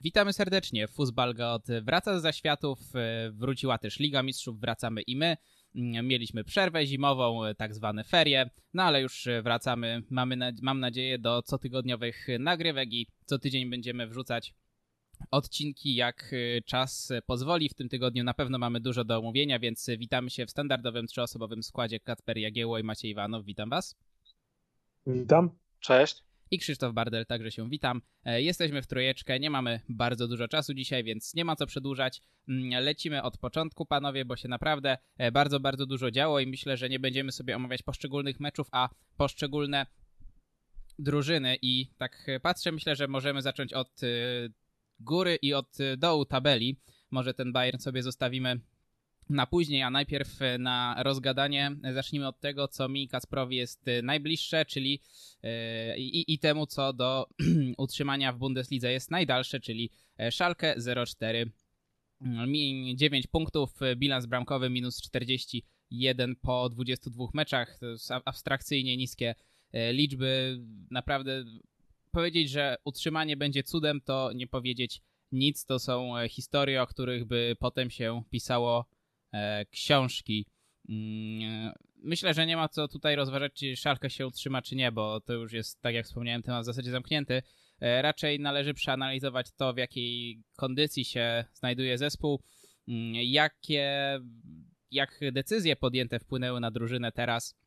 Witamy serdecznie. Fußballgott wraca z zaświatów, e, wróciła też Liga Mistrzów, wracamy i my. Mm, mieliśmy przerwę zimową, e, tak zwane ferie, no ale już e, wracamy, mamy na, mam nadzieję, do cotygodniowych nagrywek i co tydzień będziemy wrzucać odcinki, jak czas pozwoli. W tym tygodniu na pewno mamy dużo do omówienia, więc witamy się w standardowym trzyosobowym składzie Kacper Jagieło i Maciej Iwanow. Witam Was. Witam. Cześć i Krzysztof Bardel, także się witam. E, jesteśmy w trójeczkę, nie mamy bardzo dużo czasu dzisiaj, więc nie ma co przedłużać. Mm, lecimy od początku, panowie, bo się naprawdę e, bardzo, bardzo dużo działo i myślę, że nie będziemy sobie omawiać poszczególnych meczów, a poszczególne drużyny i tak patrzę, myślę, że możemy zacząć od e, góry i od dołu tabeli. Może ten Bayern sobie zostawimy na później, a najpierw e, na rozgadanie zacznijmy od tego, co mi Kasprowi jest e, najbliższe, czyli e, i, i temu, co do utrzymania w Bundeslidze jest najdalsze, czyli Szalkę 0-4. 9 punktów, bilans bramkowy minus 41 po 22 meczach. To abstrakcyjnie niskie liczby. Naprawdę powiedzieć, że utrzymanie będzie cudem, to nie powiedzieć nic. To są historie, o których by potem się pisało E, książki. Mm, myślę, że nie ma co tutaj rozważać, czy szalkę się utrzyma, czy nie, bo to już jest, tak jak wspomniałem, temat w zasadzie zamknięty. E, raczej należy przeanalizować to, w jakiej kondycji się znajduje zespół, mm, jakie, jak decyzje podjęte wpłynęły na drużynę teraz,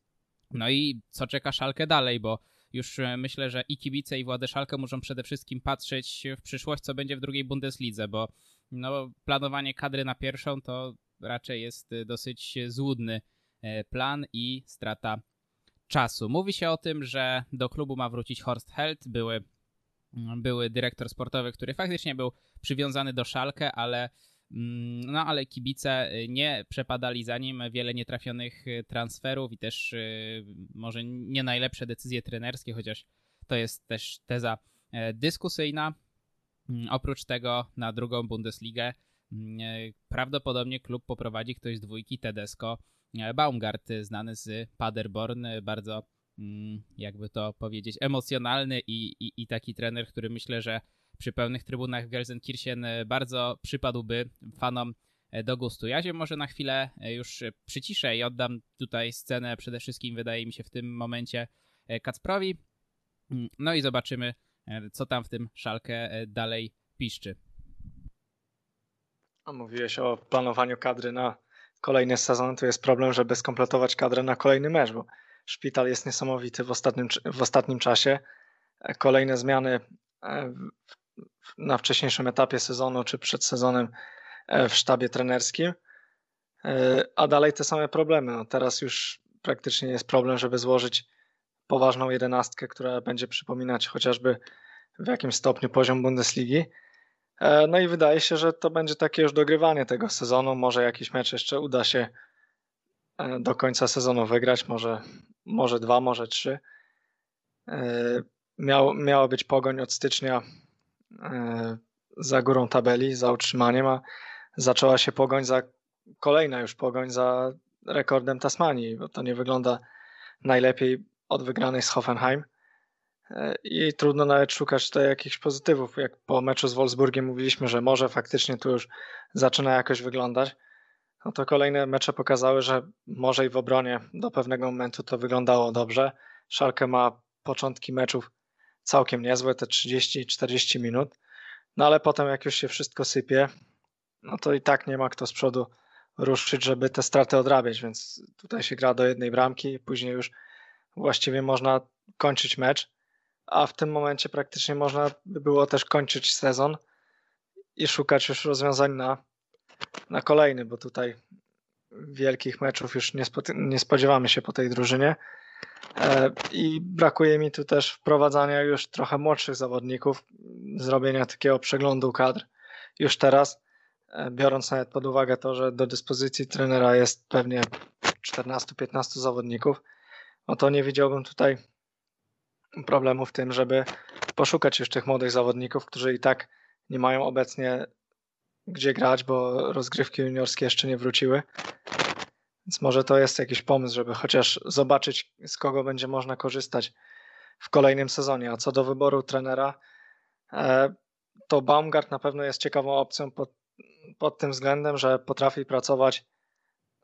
no i co czeka szalkę dalej, bo już e, myślę, że i kibice, i władze szalkę muszą przede wszystkim patrzeć w przyszłość, co będzie w drugiej Bundeslidze, bo no, planowanie kadry na pierwszą to raczej jest y, dosyć złudny e, plan i strata czasu. Mówi się o tym, że do klubu ma wrócić Horst Held, były, mm, były dyrektor sportowy, który faktycznie był przywiązany do Szalkę, ale mm, no ale kibice y, nie przepadali za nim, wiele nietrafionych y, transferów i też może nie najlepsze decyzje trenerskie, chociaż to jest też teza e, dyskusyjna. Mm, oprócz tego na drugą Bundesligę Prawdopodobnie klub poprowadzi ktoś z dwójki Tedesco e, Baumgart, znany z Paderborn, bardzo mm, jakby to powiedzieć, emocjonalny i, i, i taki trener, który myślę, że przy pełnych trybunach w Gelsenkirchen e, bardzo przypadłby fanom e, do gustu. Ja się może na chwilę już przyciszę i oddam tutaj scenę przede wszystkim, wydaje mi się, w tym momencie Kacprowi. Mm, no i zobaczymy, co tam w tym szalkę dalej piszczy. A mówiłeś o planowaniu kadry na kolejny sezon. Tu jest problem, żeby skompletować kadrę na kolejny mecz, bo szpital jest niesamowity w ostatnim, w ostatnim czasie. Kolejne zmiany e, na wcześniejszym etapie sezonu czy przed sezonem e, w sztabie trenerskim, e, a dalej te same problemy. No teraz już praktycznie jest problem, żeby złożyć poważną jedenastkę, która będzie przypominać chociażby w jakimś stopniu poziom Bundesligi. E, no i wydaje się, że to będzie takie już dogrywanie tego sezonu. Może jakiś mecz jeszcze uda się e, do końca sezonu wygrać, może, może dwa, może trzy. E, miał, miała być pogoń od stycznia za górą tabeli, za utrzymaniem, a zaczęła się pogoń za kolejna już pogoń za rekordem Tasmanii, bo to nie wygląda najlepiej od wygranej z Hoffenheim i trudno nawet szukać tutaj jakichś pozytywów. Jak po meczu z Wolfsburgiem mówiliśmy, że może faktycznie tu już zaczyna jakoś wyglądać, no to kolejne mecze pokazały, że może i w obronie do pewnego momentu to wyglądało dobrze. Szalkę ma początki meczów całkiem niezłe, te 30-40 minut, no ale potem jak już się wszystko sypie, no to i tak nie ma kto z przodu ruszyć, żeby te straty odrabiać, więc tutaj się gra do jednej bramki, później już właściwie można kończyć mecz a w tym momencie praktycznie można by było też kończyć sezon i szukać już rozwiązań na, na kolejny, bo tutaj wielkich meczów już nie, nie spodziewamy się po tej drużynie. E, I brakuje mi tu też wprowadzania już trochę młodszych zawodników, zrobienia takiego przeglądu kadr już teraz, e, biorąc nawet pod uwagę to, że do dyspozycji trenera jest pewnie 14-15 zawodników, no to nie widziałbym tutaj problemu w tym, żeby poszukać już tych młodych zawodników, którzy i tak nie mają obecnie gdzie grać, bo rozgrywki juniorskie jeszcze nie wróciły. Więc może to jest jakiś pomysł, żeby chociaż zobaczyć, z kogo będzie można korzystać w kolejnym sezonie. A co do wyboru trenera, e, to Baumgart na pewno jest ciekawą opcją pod, pod tym względem, że potrafi pracować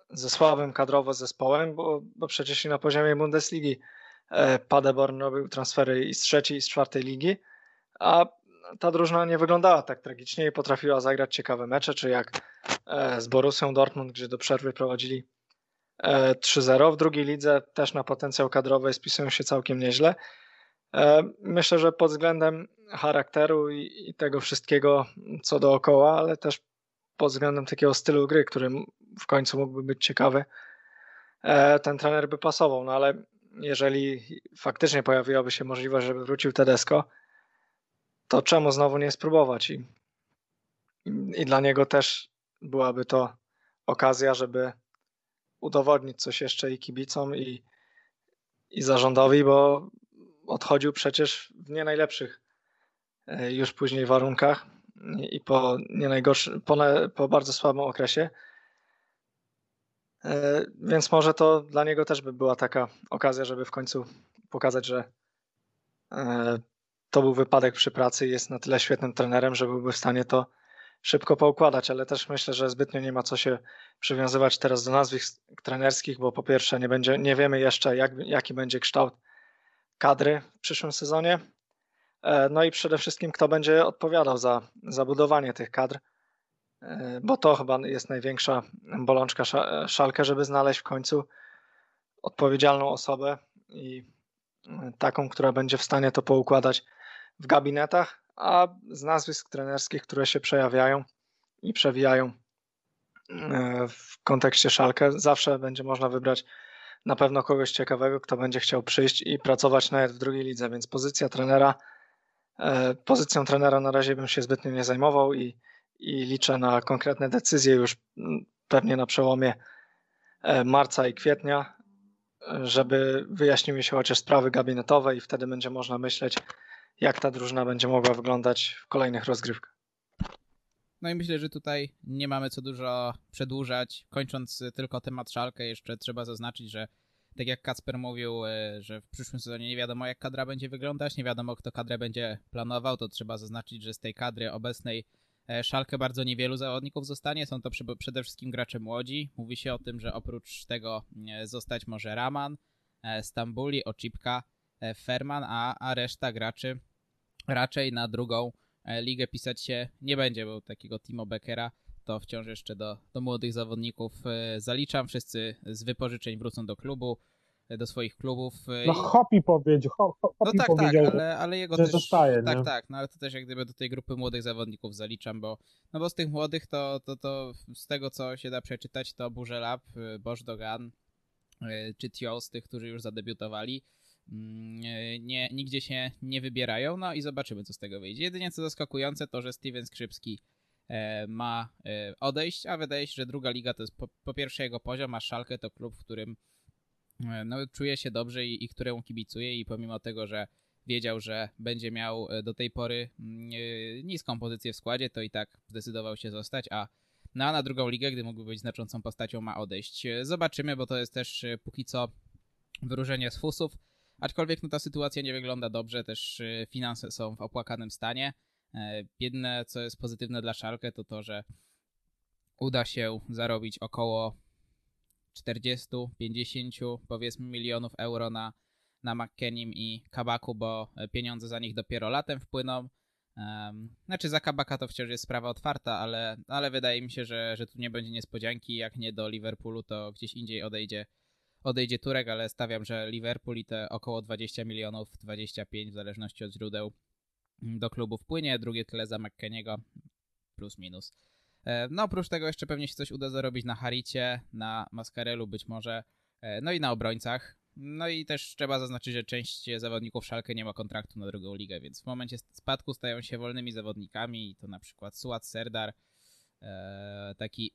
ze słabym kadrowo zespołem, bo, bo przecież i na poziomie Bundesligi Paderborn robił transfery i z trzeciej, i z czwartej ligi, a ta drużyna nie wyglądała tak tragicznie i potrafiła zagrać ciekawe mecze, czy jak e, z Borussią Dortmund, gdzie do przerwy prowadzili 3-0. W drugiej lidze też na potencjał kadrowy spisują się całkiem nieźle. Myślę, że pod względem charakteru i, tego wszystkiego, co dookoła, ale też pod względem takiego stylu gry, który w końcu mógłby być ciekawy, e, ten trener by pasował. No ale jeżeli faktycznie pojawiłaby się możliwość, żeby wrócił Tedesco, to czemu znowu nie spróbować? I, i dla niego też byłaby to okazja, żeby udowodnić coś jeszcze i kibicom, i, i zarządowi, bo odchodził przecież w nie najlepszych e, już później warunkach i po nie najgorszy, po, po bardzo słabym okresie. E, więc może to dla niego też by była taka okazja, żeby w końcu pokazać, że e, to był wypadek przy pracy i jest na tyle świetnym trenerem, że byłby w stanie to szybko poukładać, ale też myślę, że zbytnio nie ma co się przywiązywać teraz do nazwisk trenerskich, bo po pierwsze nie, będzie, nie wiemy jeszcze, jak, jaki będzie kształt kadry w przyszłym sezonie. E, no i przede wszystkim, kto będzie odpowiadał za, za budowanie tych kadr, bo to chyba jest największa bolączka szalkę, żeby znaleźć w końcu odpowiedzialną osobę i e, taką, która będzie w stanie to poukładać w gabinetach, a z nazwisk trenerskich, które się przejawiają i przewijają w kontekście szalkę, zawsze będzie można wybrać na pewno kogoś ciekawego, kto będzie chciał przyjść i pracować nawet w drugiej lidze, więc pozycja trenera, e, pozycją trenera na razie bym się zbytnio nie zajmował i, i liczę na konkretne decyzje już pewnie na przełomie e, marca i kwietnia, żeby wyjaśniły się chociaż sprawy gabinetowe i wtedy będzie można myśleć, jak ta drużyna będzie mogła wyglądać w kolejnych rozgrywkach. No i myślę, że tutaj nie mamy co dużo przedłużać. Kończąc tylko temat Szalkę, jeszcze trzeba zaznaczyć, że tak jak Kacper mówił, e, że w przyszłym sezonie nie wiadomo jak kadra będzie wyglądać, nie wiadomo kto kadrę będzie planował, to trzeba zaznaczyć, że z tej kadry obecnej Szalkę bardzo niewielu zawodników zostanie. Są to przede wszystkim gracze młodzi. Mówi się o tym, że oprócz tego e, zostać może Raman, Stambuli, Oczipka, Ferman, a, a reszta graczy raczej na drugą E, ligę pisać się nie będzie, bo takiego Timo Beckera to wciąż jeszcze do, do młodych zawodników e, zaliczam. Wszyscy z wypożyczeń wrócą do klubu, e, do swoich klubów. No Hopi powiedział, Hopi no tak, tak powiedział, tak, ale, ale jego też, zostaje. Tak, nie? tak, no ale to też jak gdyby do tej grupy młodych zawodników zaliczam, bo no bo z tych młodych to, to, to z tego co się da przeczytać to Burzelab, Bosch Dogan czy Tio z tych, którzy już zadebiutowali Mm, nie, nigdzie się nie wybierają, no i zobaczymy, co z tego wyjdzie. Jedynie co zaskakujące to, że Steven Skrzypski e, ma e, odejść, a wydaje się, że druga liga to jest po, po pierwsze jego poziom, a Szalkę to klub, w którym e, no, czuje się dobrze i, i któremu kibicuje i pomimo tego, że wiedział, że będzie miał do tej pory mm, niską pozycję w składzie, to i tak zdecydował się zostać, a no, a na drugą ligę, gdy mógłby być znaczącą postacią, ma odejść. Zobaczymy, bo to jest też póki co wyróżnienie z fusów. Aczkolwiek no, ta sytuacja nie wygląda dobrze, też finanse są w opłakanym stanie. E, jedyne, co jest pozytywne dla Szalkę, to to, że uda się zarobić około 40-50 powiedzmy milionów euro na, na McKennim i Kabaku, bo pieniądze za nich dopiero latem wpłyną. Znaczy za Kabaka to wciąż jest sprawa otwarta, ale, ale wydaje mi się, że, że tu nie będzie niespodzianki. Jak nie do Liverpoolu, to gdzieś indziej odejdzie odejdzie Turek, ale stawiam, że Liverpool i te około 20 milionów, 25 w zależności od źródeł do klubu wpłynie, drugie tyle za McKeniego, plus minus. E, no oprócz tego jeszcze pewnie się coś uda zarobić na Haricie, na Mascarelu być może, e, no i na obrońcach. No i też trzeba zaznaczyć, że część zawodników Szalkę nie ma kontraktu na drugą ligę, więc w momencie spadku stają się wolnymi zawodnikami, to na przykład Suat Serdar, e, taki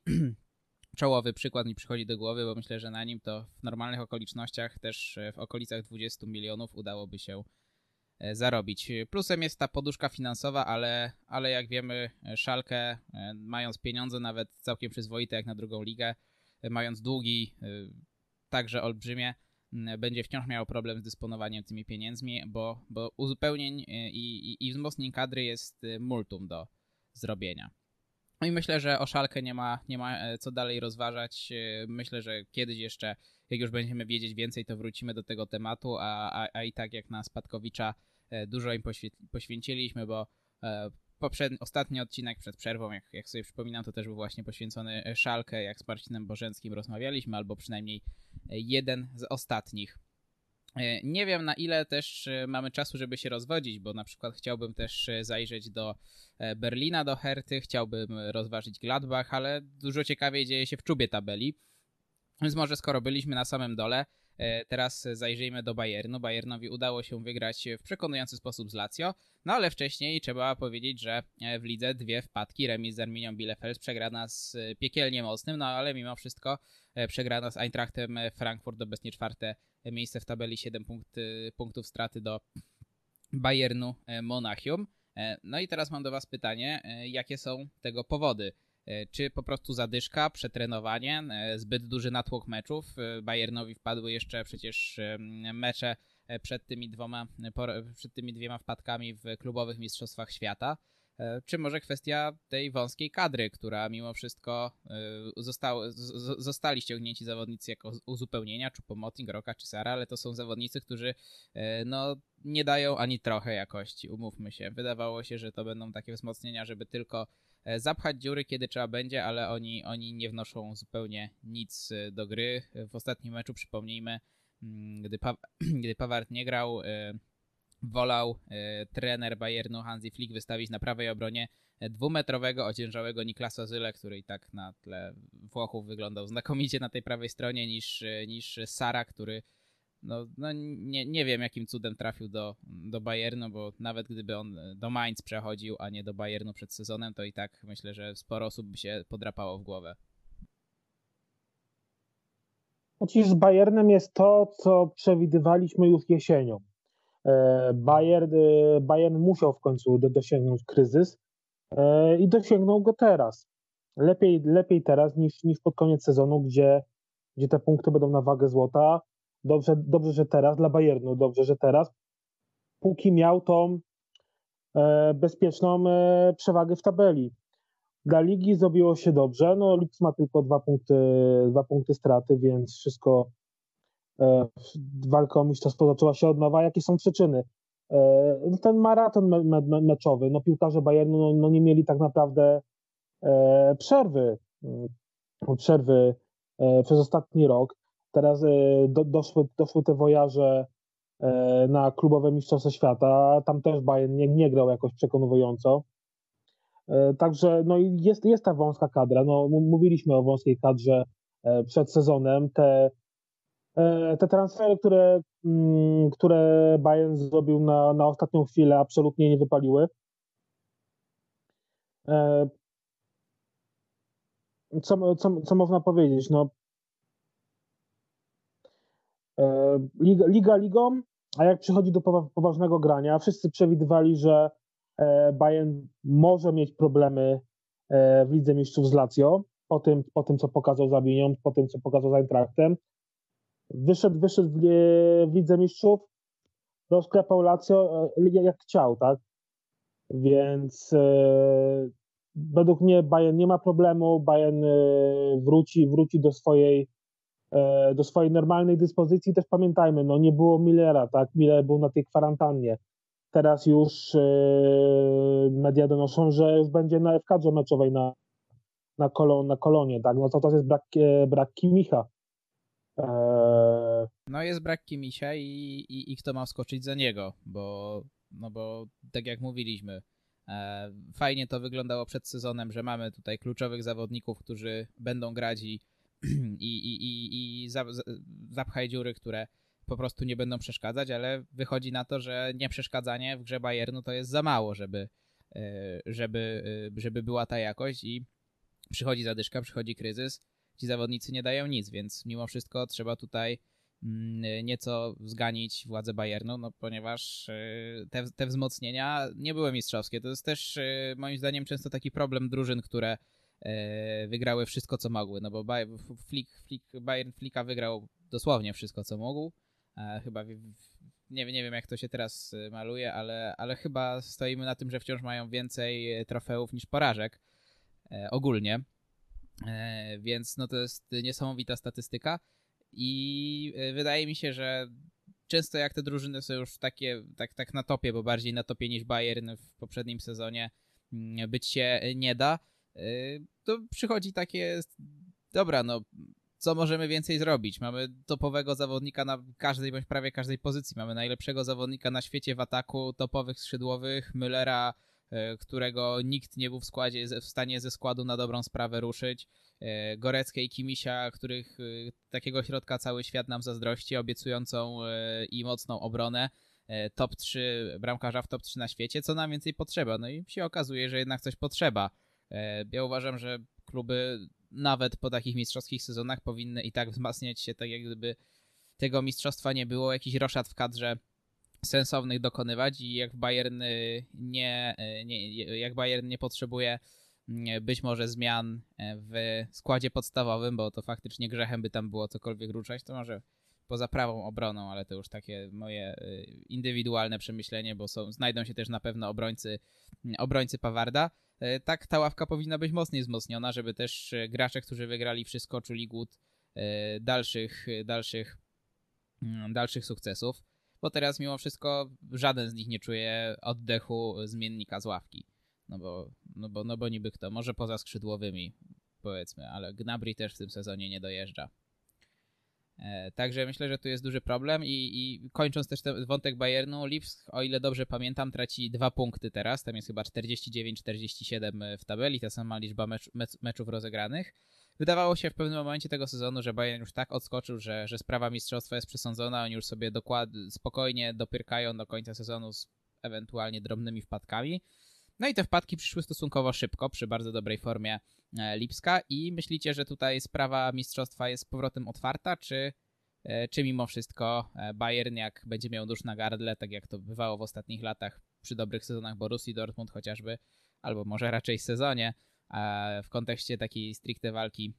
czołowy przykład mi przychodzi do głowy, bo myślę, że na nim to w normalnych okolicznościach też w okolicach 20 milionów udałoby się zarobić. Plusem jest ta poduszka finansowa, ale, ale jak wiemy, Szalkę e, mając pieniądze nawet całkiem przyzwoite jak na drugą ligę, mając długi także olbrzymie, będzie wciąż miało problem z dysponowaniem tymi pieniędzmi, bo, bo uzupełnień i, i, i wzmocnień kadry jest multum do zrobienia. No i myślę, że o Szalkę nie ma, nie ma e, co dalej rozważać. E, myślę, że kiedyś jeszcze, jak już będziemy wiedzieć więcej, to wrócimy do tego tematu, a, a, a i tak jak na Spadkowicza e, dużo im poświęciliśmy, bo poprzedni, ostatni odcinek przed przerwą, jak, jak sobie przypominam, to też był właśnie poświęcony Szalkę, jak z Marcinem Bożenskim rozmawialiśmy, albo przynajmniej jeden z ostatnich. E, nie wiem na ile też e, mamy czasu, żeby się rozwodzić, bo na przykład chciałbym też e, zajrzeć do Berlina, do Herty, chciałbym rozważyć Gladbach, ale dużo ciekawiej dzieje się w czubie tabeli. Więc może skoro byliśmy na samym dole, teraz zajrzyjmy do Bayernu. Bayernowi udało się wygrać w przekonujący sposób z Lazio, no ale wcześniej trzeba powiedzieć, że w lidze dwie wpadki, remis z Arminią Bielefeld, przegrana z piekielnie mocnym, no ale mimo wszystko przegrana z Eintrachtem Frankfurt, obecnie czwarte miejsce w tabeli, 7 punkty, punktów straty do Bayernu e, Monachium. E, no i teraz mam do Was pytanie, e, jakie są tego powody? Czy po prostu zadyszka, przetrenowanie, zbyt duży natłok meczów? Bayernowi wpadły jeszcze przecież mecze przed tymi dwoma, przed tymi dwiema wpadkami w klubowych mistrzostwach świata. E, czy może kwestia tej wąskiej kadry, która mimo wszystko e, zostali ściągnięci zawodnicy jako uzupełnienia, czy Moting, Roka, czy Sara, ale to są zawodnicy, którzy e, no, nie dają ani trochę jakości, umówmy się. Wydawało się, że to będą takie wzmocnienia, żeby tylko zapchać dziury, kiedy trzeba będzie, ale oni, oni nie wnoszą zupełnie nic do gry. W ostatnim meczu, przypomnijmy, mm, gdy, pa gdy Pawart nie grał, wolał e, trener Bayernu Hansi Flick wystawić na prawej obronie e, dwumetrowego, ociężałego Niklasa Zyle, który i tak na tle Włochów wyglądał znakomicie na tej prawej stronie niż, e, niż Sara, który no, no nie, nie wiem jakim cudem trafił do, do Bayernu, bo nawet gdyby on do Mainz przechodził, a nie do Bayernu przed sezonem, to i tak myślę, że sporo osób by się podrapało w głowę. Oczywiście z Bayernem jest to, co przewidywaliśmy już jesienią E, Bayern, e, Bayern musiał w końcu dosięgnąć kryzys e, i dosięgnął go teraz. Lepiej, lepiej teraz niż, niż pod koniec sezonu, gdzie, gdzie te punkty będą na wagę złota. Dobrze, dobrze, że teraz dla Bayernu, dobrze, że teraz, póki miał tą bezpieczną przewagę w tabeli. Dla ligi zrobiło się dobrze. No, Lips ma tylko dwa punkty, dwa punkty straty, więc wszystko, E, walka o mistrzostwo zaczęła się od nowa. Jakie są przyczyny? E, ten maraton me, me, meczowy, no piłkarze Bayernu no, no nie mieli tak naprawdę e, przerwy, mm, przerwy przez ostatni rok. Teraz do, doszły, doszły te wojaże na klubowe mistrzostwo świata. Tam też Bayern nie, nie grał jakoś przekonująco. Także no jest, jest ta wąska kadra. No, mówiliśmy o wąskiej kadrze przed sezonem. Te E, te transfery, które, mm, które Bayern zrobił na, na ostatnią chwilę, absolutnie nie wypaliły. E, co, co, co można powiedzieć? No, e, Liga, Liga ligą, a jak przychodzi do poważnego grania, wszyscy przewidywali, że Bayern może mieć problemy w Lidze Mistrzów z Lazio, po tym, po tym co pokazał z Avignon, po tym, co pokazał z Eintrachtem wyszedł, wyszedł w, Lidze Mistrzów, rozklepał Lazio e, jak chciał, tak? Więc e, według mnie Bayern nie ma problemu, Bayern e, wróci, wróci do swojej e, do swojej normalnej dyspozycji. Też pamiętajmy, no nie było Millera, tak? Miller był na tej kwarantannie. Teraz już e, media donoszą, że już będzie na, w kadrze meczowej na, na, kolon, na kolonie, tak? No to to jest brak, e, brak Kimicha. No jest brak Kimisia i, i, i kto ma wskoczyć za niego, bo, no bo tak jak mówiliśmy, e, fajnie to wyglądało przed sezonem, że mamy tutaj kluczowych zawodników, którzy będą grać i, i, i, i, i za, zapchaj dziury, które po prostu nie będą przeszkadzać, ale wychodzi na to, że nieprzeszkadzanie w grze Bayernu to jest za mało, żeby, e, żeby, e, żeby była ta jakość i przychodzi zadyszka, przychodzi kryzys ci zawodnicy nie dają nic, więc mimo wszystko trzeba tutaj mm, nieco wzganić władzę Bayernu, no ponieważ te, te wzmocnienia nie były mistrzowskie. To jest też moim zdaniem często taki problem drużyn, które wygrały wszystko, co mogły, no bo Flick, Flick, Bayern Flicka wygrał dosłownie wszystko, co mógł. Chyba nie, nie wiem, jak to się teraz maluje, ale, ale chyba stoimy na tym, że wciąż mają więcej trofeów niż porażek ogólnie. Więc no to jest niesamowita statystyka i wydaje mi się, że często jak te drużyny są już takie, tak, tak na topie, bo bardziej na topie niż Bayern w poprzednim sezonie mm, być się nie da, to przychodzi takie, dobra, no co możemy więcej zrobić? Mamy topowego zawodnika na każdej bądź prawie każdej pozycji. Mamy najlepszego zawodnika na świecie w ataku, topowych skrzydłowych, Müllera, E, którego nikt nie był w składzie w stanie ze składu na dobrą sprawę ruszyć. E, Goreckie i Kimisia, których takiego środka cały świat nam zazdrości, obiecującą i mocną obronę. Top 3, bramkarza w top 3 na świecie, co nam więcej potrzeba? No i się okazuje, że jednak coś potrzeba. Ja uważam, że kluby nawet po takich mistrzowskich sezonach powinny i tak wzmacniać się, tak jak gdyby tego mistrzostwa nie było, jakiś roszad w kadrze sensownych dokonywać i jak Bayern y, nie, y, nie, jak Bayern nie potrzebuje mm, być może zmian e, w składzie podstawowym, bo to faktycznie grzechem by tam było cokolwiek ruszać, to może poza prawą obroną, ale to już takie moje y, indywidualne przemyślenie, bo są, znajdą się też na pewno obrońcy, mm, obrońcy Pawarda. E, tak, ta ławka powinna być mocniej wzmocniona, żeby też e, gracze, którzy wygrali wszystko, czuli głód dalszych, dalszych, mm, dalszych sukcesów bo teraz mimo wszystko żaden z nich nie czuje oddechu zmiennika z ławki. No bo, no bo, no bo niby kto, może poza skrzydłowymi powiedzmy, ale Gnabry też w tym sezonie nie dojeżdża. E, także myślę, że tu jest duży problem i, i kończąc też ten wątek Bayernu, Lipsk, o ile dobrze pamiętam, traci dwa punkty teraz, tam jest chyba 49-47 w tabeli, ta sama liczba mecz, mecz, meczów rozegranych. Wydawało się w pewnym momencie tego sezonu, że Bayern już tak odskoczył, że, że sprawa mistrzostwa jest przesądzona, oni już sobie dokład, spokojnie dopyrkają do końca sezonu z ewentualnie drobnymi wpadkami. No i te wpadki przyszły stosunkowo szybko, przy bardzo dobrej formie e, Lipska i myślicie, że tutaj sprawa mistrzostwa jest z powrotem otwarta, czy, e, czy mimo wszystko e, Bayern jak będzie miał dusz na gardle, tak jak to bywało w ostatnich latach przy dobrych sezonach Borussii Dortmund chociażby, albo może raczej sezonie, w kontekście takiej stricte walki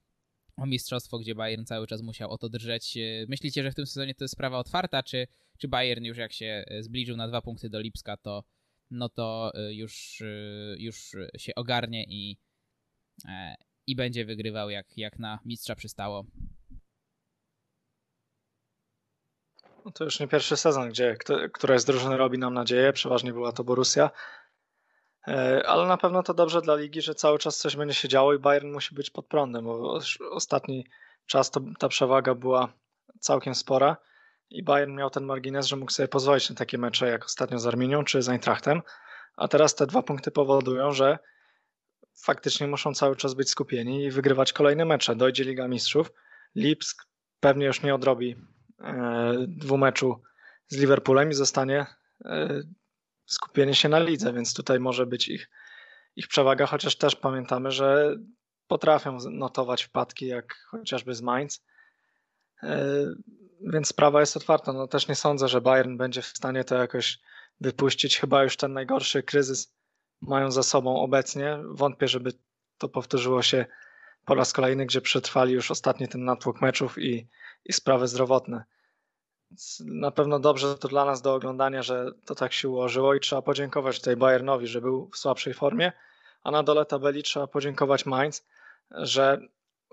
o mistrzostwo, gdzie Bayern cały czas musiał o to drżeć. Myślicie, że w tym sezonie to jest sprawa otwarta, czy, czy Bayern już jak się zbliżył na dwa punkty do Lipska, to no to już, już się ogarnie i, e, i będzie wygrywał jak, jak na mistrza przystało. No to już nie pierwszy sezon, gdzie któraś z drużyn robi nam nadzieję, przeważnie była to Borussia. E, ale na pewno to dobrze dla ligi, że cały czas coś będzie się działo i Bayern musi być pod prądem, bo ostatni czas to, ta przewaga była całkiem spora i Bayern miał ten margines, że mógł sobie pozwolić na takie mecze jak ostatnio z Arminią czy z Eintrachtem, a teraz te dwa punkty powodują, że faktycznie muszą cały czas być skupieni i wygrywać kolejne mecze. Dojdzie Liga Mistrzów, Lipsk pewnie już nie odrobi dwumeczu z Liverpoolem i zostanie e, skupienie się na lidze, więc tutaj może być ich, ich przewaga, chociaż też pamiętamy, że potrafią notować wpadki, jak chociażby z Mainz. E, więc sprawa jest otwarta. No też nie sądzę, że Bayern będzie w stanie to jakoś wypuścić. Chyba już ten najgorszy kryzys mają za sobą obecnie. Wątpię, żeby to powtórzyło się po raz kolejny, gdzie przetrwali już ostatni ten natłok meczów i, i sprawy zdrowotne. Na pewno dobrze to dla nas do oglądania, że to tak się ułożyło i trzeba podziękować tutaj Bayernowi, że był w słabszej formie, a na dole tabeli trzeba podziękować Mainz, że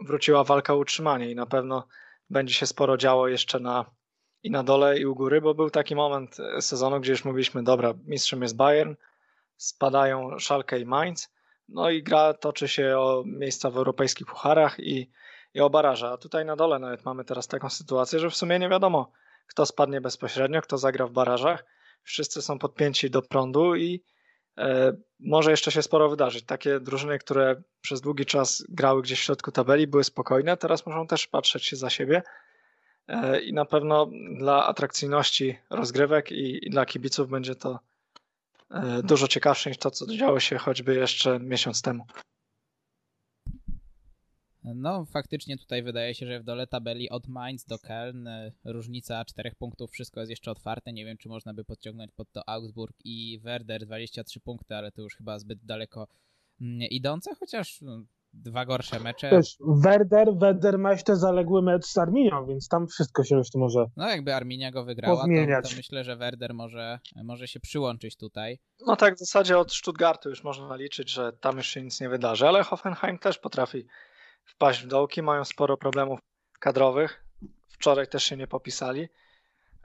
wróciła walka o utrzymanie i na pewno będzie się sporo działo jeszcze na, i na dole i u góry, bo był taki moment sezonu, gdzie już mówiliśmy, dobra, mistrzem jest Bayern, spadają Schalke i Mainz, no i gra toczy się o miejsca w europejskich pucharach i, i o baraża. A tutaj na dole nawet mamy teraz taką sytuację, że w sumie nie wiadomo, kto spadnie bezpośrednio, kto zagra w barażach. Wszyscy są podpięci do prądu i e, może jeszcze się sporo wydarzyć. Takie drużyny, które przez długi czas grały gdzieś w środku tabeli, były spokojne, teraz muszą też patrzeć się za siebie. E, I na pewno dla atrakcyjności rozgrywek i, i dla kibiców będzie to dużo ciekawsze niż to, co działo się choćby jeszcze miesiąc temu. No, faktycznie tutaj wydaje się, że w dole tabeli od Mainz do Köln e, różnica czterech punktów, wszystko jest jeszcze otwarte. Nie wiem, czy można by podciągnąć pod to Augsburg i Werder 23 punkty, ale to już chyba zbyt daleko mm, idące, chociaż no, dwa gorsze mecze. Też Werder, Werder ma jeszcze zaległy mecz z Arminią, więc tam wszystko się jeszcze może No jakby Arminia go wygrała, to, to myślę, że Werder może, może się przyłączyć tutaj. No tak, w zasadzie od Stuttgartu już można liczyć, że tam już się nic nie wydarzy, ale Hoffenheim też potrafi wpaść w dołki, mają sporo problemów kadrowych. Wczoraj też się nie popisali.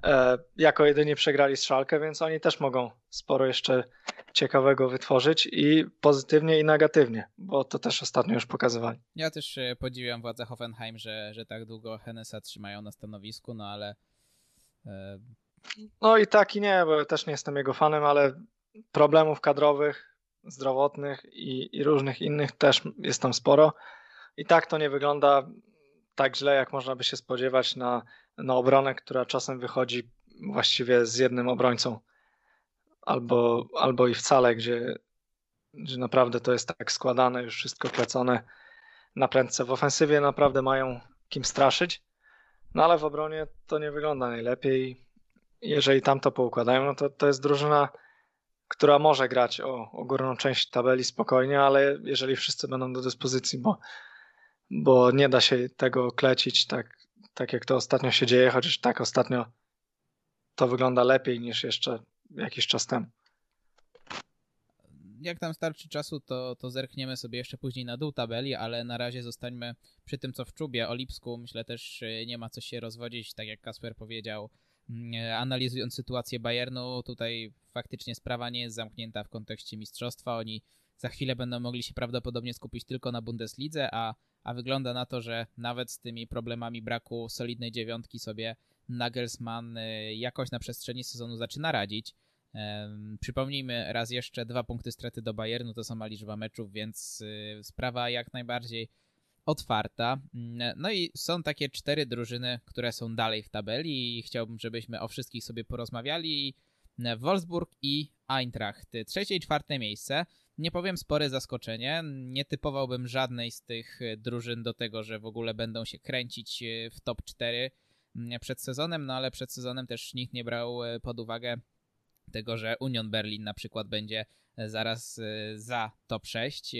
E, jako jedyni przegrali z Szalkę, więc oni też mogą sporo jeszcze ciekawego wytworzyć i pozytywnie i negatywnie, bo to też ostatnio już pokazywali. Ja też podziwiam władze Hoffenheim, że, że tak długo Hennesa trzymają na stanowisku, no ale e, No i tak i nie, bo ja też nie jestem jego fanem, ale problemów kadrowych, zdrowotnych i, i różnych innych też jest tam sporo. I tak to nie wygląda tak źle, jak można by się spodziewać na, na obronę, która czasem wychodzi właściwie z jednym obrońcą. Albo, albo i wcale, gdzie, gdzie naprawdę to jest tak składane, już wszystko klecone na prędce. W ofensywie naprawdę mają kim straszyć, no ale w obronie to nie wygląda najlepiej jeżeli tam to poukładają, no to to jest drużyna, która może grać o, o górną część tabeli spokojnie, ale jeżeli wszyscy będą do dyspozycji, bo, bo nie da się tego klecić tak, tak jak to ostatnio się dzieje, chociaż tak ostatnio to wygląda lepiej niż jeszcze jakiś czas temu. jak nam starczy czasu, to, to zerkniemy sobie jeszcze później na dół tabeli, ale na razie zostańmy przy tym, co w czubie. O Lipsku myślę też e, nie ma co się rozwodzić, tak jak Kasper powiedział, mm, e, analizując sytuację Bayernu, tutaj faktycznie sprawa nie jest zamknięta w kontekście mistrzostwa. Oni za chwilę będą mogli się prawdopodobnie skupić tylko na Bundeslidze, a, a wygląda na to, że nawet z tymi problemami braku solidnej dziewiątki sobie Nagelsmann e, jakoś na przestrzeni sezonu zaczyna radzić. Przypomnijmy raz jeszcze dwa punkty straty do Bayernu, to sama liczba meczów, więc y, sprawa jak najbardziej otwarta. Mm, No i są takie cztery drużyny, które są dalej w tabeli i chciałbym, żebyśmy o wszystkich sobie porozmawiali. Wolfsburg i Eintracht. Trzecie i czwarte miejsce. Nie powiem spore zaskoczenie. Nie typowałbym żadnej z tych y, drużyn do tego, że w ogóle będą się kręcić y, w top 4 mm, przed sezonem, no ale przed sezonem też nikt nie brał y, pod uwagę tego, że Union Berlin na przykład będzie zaraz za top 6 y,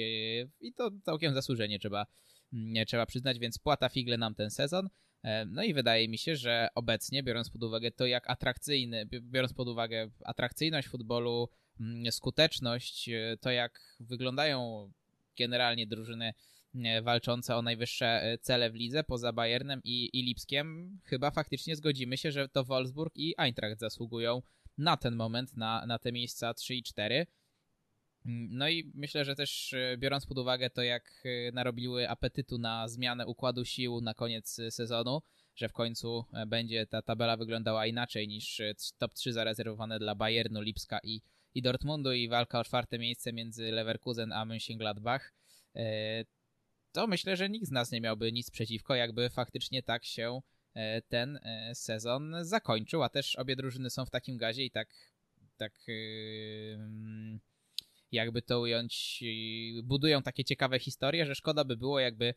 i to całkiem zasłużenie trzeba, nie trzeba przyznać, więc płata figle nam ten sezon. E, No i wydaje mi się, że obecnie, biorąc pod uwagę to, jak atrakcyjny, bi- biorąc pod uwagę atrakcyjność futbolu, mm, skuteczność, y, to jak wyglądają generalnie drużyny e, walczące o najwyższe e, cele w lidze poza Bayernem i, i Lipskiem, chyba faktycznie zgodzimy się, że to Wolfsburg i Eintracht zasługują na ten moment, na, na te miejsca 3 i 4. Mm, No i myślę, że też e, biorąc pod uwagę to, jak e, narobiły apetytu na zmianę układu sił na koniec e, sezonu, że w końcu e, będzie ta tabela wyglądała inaczej niż e, top 3 zarezerwowane dla Bayernu, Lipska i, i Dortmundu i walka o czwarte miejsce między Leverkusen a Mönchengladbach, e, to myślę, że nikt z nas nie miałby nic przeciwko, jakby faktycznie tak się e, ten e, sezon zakończył, a też obie drużyny są w takim gazie i tak, tak yy, jakby to ująć, budują takie ciekawe historie, że szkoda by było, jakby,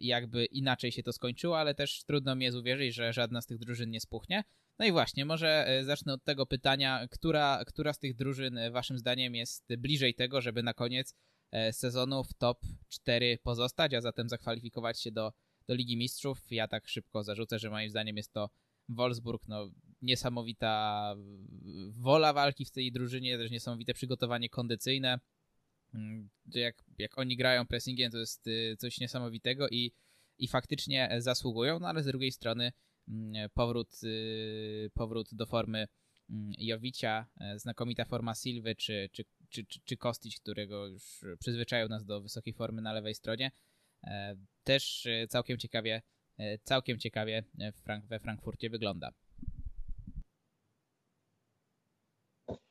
jakby inaczej się to skończyło, ale też trudno mi jest uwierzyć, że żadna z tych drużyn nie spuchnie. No i właśnie, może e, zacznę od tego pytania, która, która z tych drużyn e, waszym zdaniem jest bliżej tego, żeby na koniec e, sezonu w top 4 pozostać, a zatem zakwalifikować się do, do Ligi Mistrzów. Ja tak szybko zarzucę, że moim zdaniem jest to Wolfsburg, no niesamowita wola walki w tej drużynie, też niesamowite przygotowanie kondycyjne. Mm, Jak, jak oni grają pressingiem, to jest coś niesamowitego i, i faktycznie zasługują, no ale z drugiej strony powrót, y, powrót do formy mm, Jowicia, e, znakomita forma Silwy czy, czy, czy, czy, czy Kostić, którego już przyzwyczaił nas do wysokiej formy na lewej stronie. E, Też e, całkiem ciekawie, całkiem ciekawie we Frankfurcie wygląda.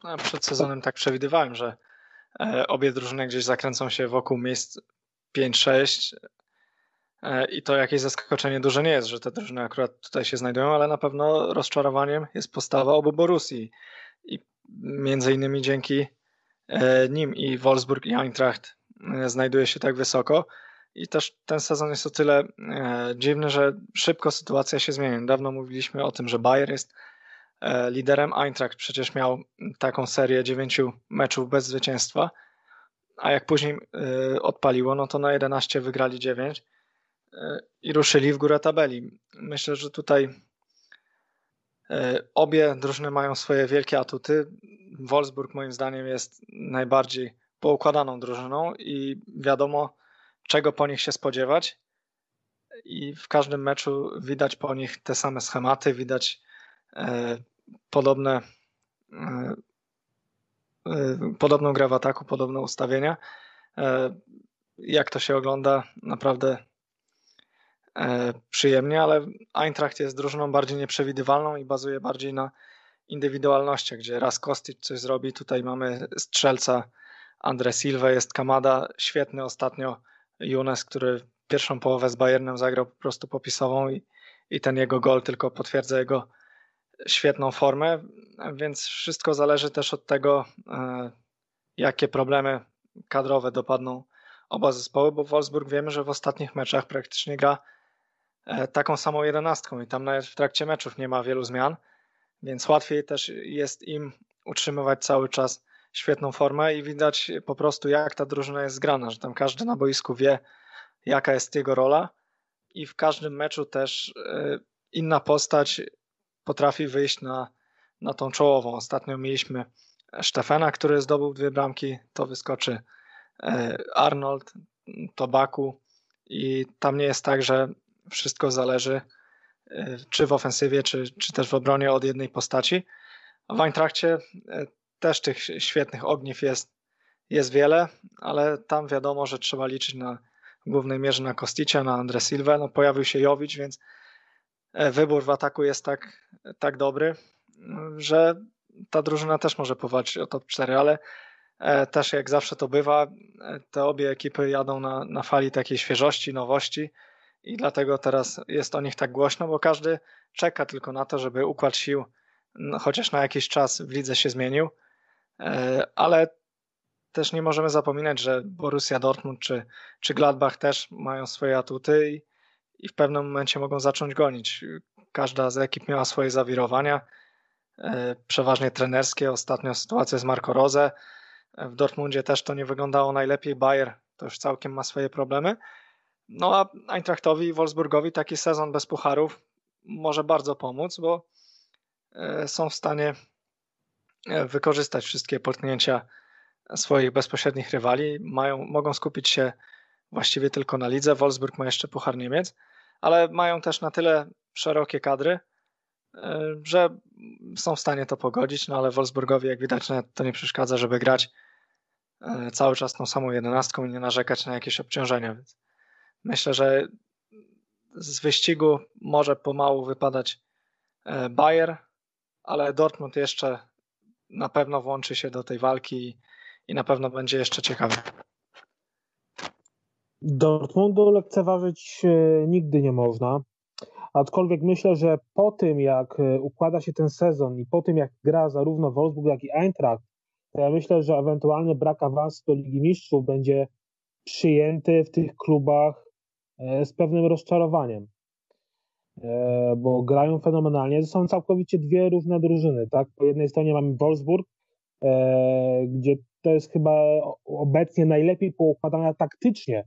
No, przed sezonem tak przewidywałem, że obie drużyny gdzieś zakręcą się wokół miejsc 5-6 e, i to jakieś zaskoczenie duże nie jest, że te drużyny akurat tutaj się znajdują, ale na pewno rozczarowaniem jest postawa obu Borussii i między innymi dzięki e, nim i Wolfsburg i Eintracht e, znajduje się tak wysoko i też ten sezon jest o tyle e, dziwny, że szybko sytuacja się zmienia. Dawno mówiliśmy o tym, że Bayer jest e, liderem. Eintracht przecież miał taką serię dziewięciu meczów bez zwycięstwa. a jak później odpaliło, no to na 11 wygrali 9 i ruszyli w górę tabeli. Myślę, że tutaj obie drużyny mają swoje wielkie atuty. Wolfsburg moim zdaniem jest najbardziej poukładaną drużyną i wiadomo czego po nich się spodziewać i w każdym meczu widać po nich te same schematy, widać e, podobne e, e, podobną grę w ataku, podobne ustawienia. Jak to się ogląda, naprawdę przyjemnie, ale Eintracht jest drużyną bardziej nieprzewidywalną i bazuje bardziej na indywidualnościach, gdzie raz Kostic coś zrobi, tutaj mamy strzelca Andre Silva, jest Kamada, świetny ostatnio Younes, który pierwszą połowę z Bayernem zagrał po prostu popisową i, i ten jego gol tylko potwierdza jego świetną formę, więc wszystko zależy też od tego, e, jakie problemy kadrowe dopadną oba zespoły, bo Wolfsburg wiemy, że w ostatnich meczach praktycznie gra e, taką samą jedenastką i tam nawet w trakcie meczów nie ma wielu zmian, więc łatwiej też jest im utrzymywać cały czas świetną formę i widać po prostu jak ta drużyna jest zgrana, że tam każdy na boisku wie jaka jest jego rola i w każdym meczu też e, inna postać potrafi wyjść na, na tą czołową. Ostatnio mieliśmy Stefana, który zdobył dwie bramki, to wyskoczy e, Arnold, Tobaku i tam nie jest tak, że wszystko zależy e, czy w ofensywie, czy, czy też w obronie od jednej postaci. A w Eintrachcie też tych świetnych ogniw jest, jest wiele, ale tam wiadomo, że trzeba liczyć na w głównej mierze na Kosticia, na Andre Silva. No, pojawił się Jowicz, więc e, wybór w ataku jest tak, tak dobry, że ta drużyna też może powalczyć o top 4, ale e, też jak zawsze to bywa, e, te obie ekipy jadą na, na fali takiej świeżości, nowości i dlatego teraz jest o nich tak głośno, bo każdy czeka tylko na to, żeby układ sił no, chociaż na jakiś czas w lidze się zmienił. E, ale też nie możemy zapominać, że Borussia Dortmund czy, czy Gladbach też mają swoje atuty i, i w pewnym momencie mogą zacząć gonić. Każda z ekip miała swoje zawirowania, e, przeważnie trenerskie. Ostatnio sytuacja z Marco Rose. W Dortmundzie też to nie wyglądało najlepiej. Bayer to już całkiem ma swoje problemy. No a Eintrachtowi i Wolfsburgowi taki sezon bez pucharów może bardzo pomóc, bo e, są w stanie E, wykorzystać wszystkie potknięcia swoich bezpośrednich rywali. Mają, mogą skupić się właściwie tylko na lidze. Wolfsburg ma jeszcze Puchar Niemiec, ale mają też na tyle szerokie kadry, e, że są w stanie to pogodzić, no ale Wolfsburgowi jak widać to nie przeszkadza, żeby grać cały czas tą samą jedenastką i nie narzekać na jakieś obciążenia. Więc myślę, że z wyścigu może pomału wypadać Bayer, ale Dortmund jeszcze na pewno włączy się do tej walki i na pewno będzie jeszcze ciekawe. Dortmundu lekceważyć nigdy nie można. Aczkolwiek myślę, że po tym, jak e, układa się ten sezon i po tym, jak gra zarówno Wolfsburg, jak i Eintracht, to ja myślę, że ewentualny brak awansu do Ligi Mistrzów będzie przyjęty w tych klubach e, z pewnym rozczarowaniem. E, bo grają fenomenalnie. To są całkowicie dwie różne drużyny. Tak? Po jednej stronie mamy Wolfsburg, e, gdzie to jest chyba obecnie najlepiej poukładana taktycznie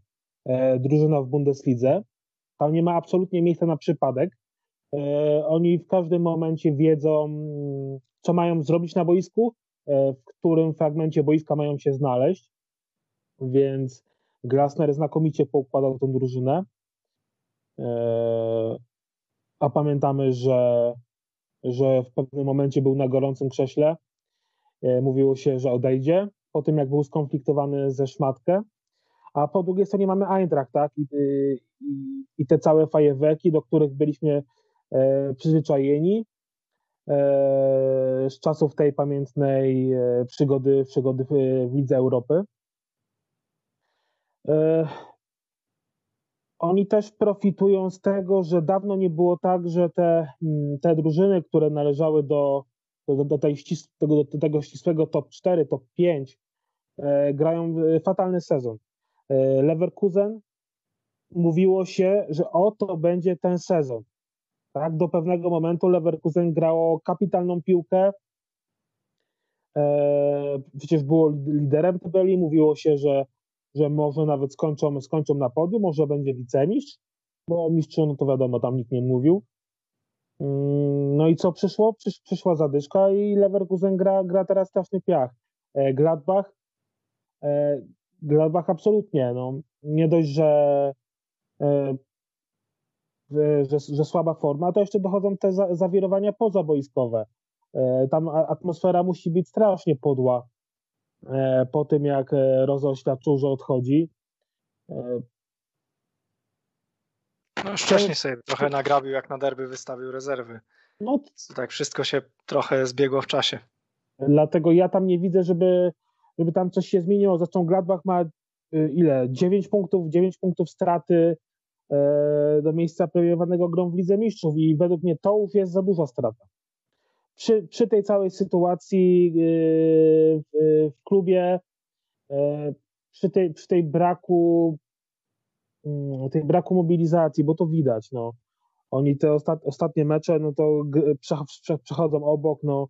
e, drużyna w Bundeslidze. Tam nie ma absolutnie miejsca na przypadek. Oni w każdym momencie wiedzą, co mają zrobić na boisku, w którym fragmencie boiska mają się znaleźć. Więc Glasner znakomicie poukładał tę drużynę a pamiętamy, że, że w pewnym momencie był na gorącym krześle. E, mówiło się, że odejdzie po tym, jak był skonfliktowany ze Szmatkę. A po drugiej stronie mamy Eintracht, tak? I, i, i te całe fajeweki, do których byliśmy e, przyzwyczajeni e, z czasów tej pamiętnej e, przygody, przygody w, w Lidze Europy. E, oni też profitują z tego, że dawno nie było tak, że te, mm, te drużyny, które należały do, do, do, tej ścis, do, do tego ścisłego top 4, top 5, e, grają fatalny sezon. E, Leverkusen mówiło się, że oto będzie ten sezon. Tak, do pewnego momentu Leverkusen grało kapitalną piłkę. przecież było liderem tabeli, mówiło się, że, że może nawet skończą, skończą na podium, może będzie wicemistrz, bo mistrzu, no to wiadomo, tam nikt nie mówił. Mm, no i co przyszło? Przysz, przyszła zadyszka i Leverkusen gra, gra teraz straszny piach. Gladbach, Gladbach absolutnie, no, nie dość, że że, że słaba forma, to jeszcze dochodzą te za, zawirowania pozaboiskowe. E, tam atmosfera musi być strasznie podła e, po tym, jak e, Rozo oświadczył, że odchodzi. No wcześniej sobie trochę nagrabił, jak na derby wystawił rezerwy. No, tak wszystko się trochę zbiegło w czasie. Dlatego ja tam nie widzę, żeby, żeby tam coś się zmieniło. Zresztą Gladbach ma ile? 9 punktów, 9 punktów straty E, do miejsca premiowanego grą w Lidze Mistrzów i według mnie to już jest za duża strata. Przy, przy tej całej sytuacji e, w, klubie, e, przy tej, przy tej braku mm, tej braku mobilizacji, bo to widać, no. Oni te ostat, ostatnie mecze, no to przechodzą obok, no.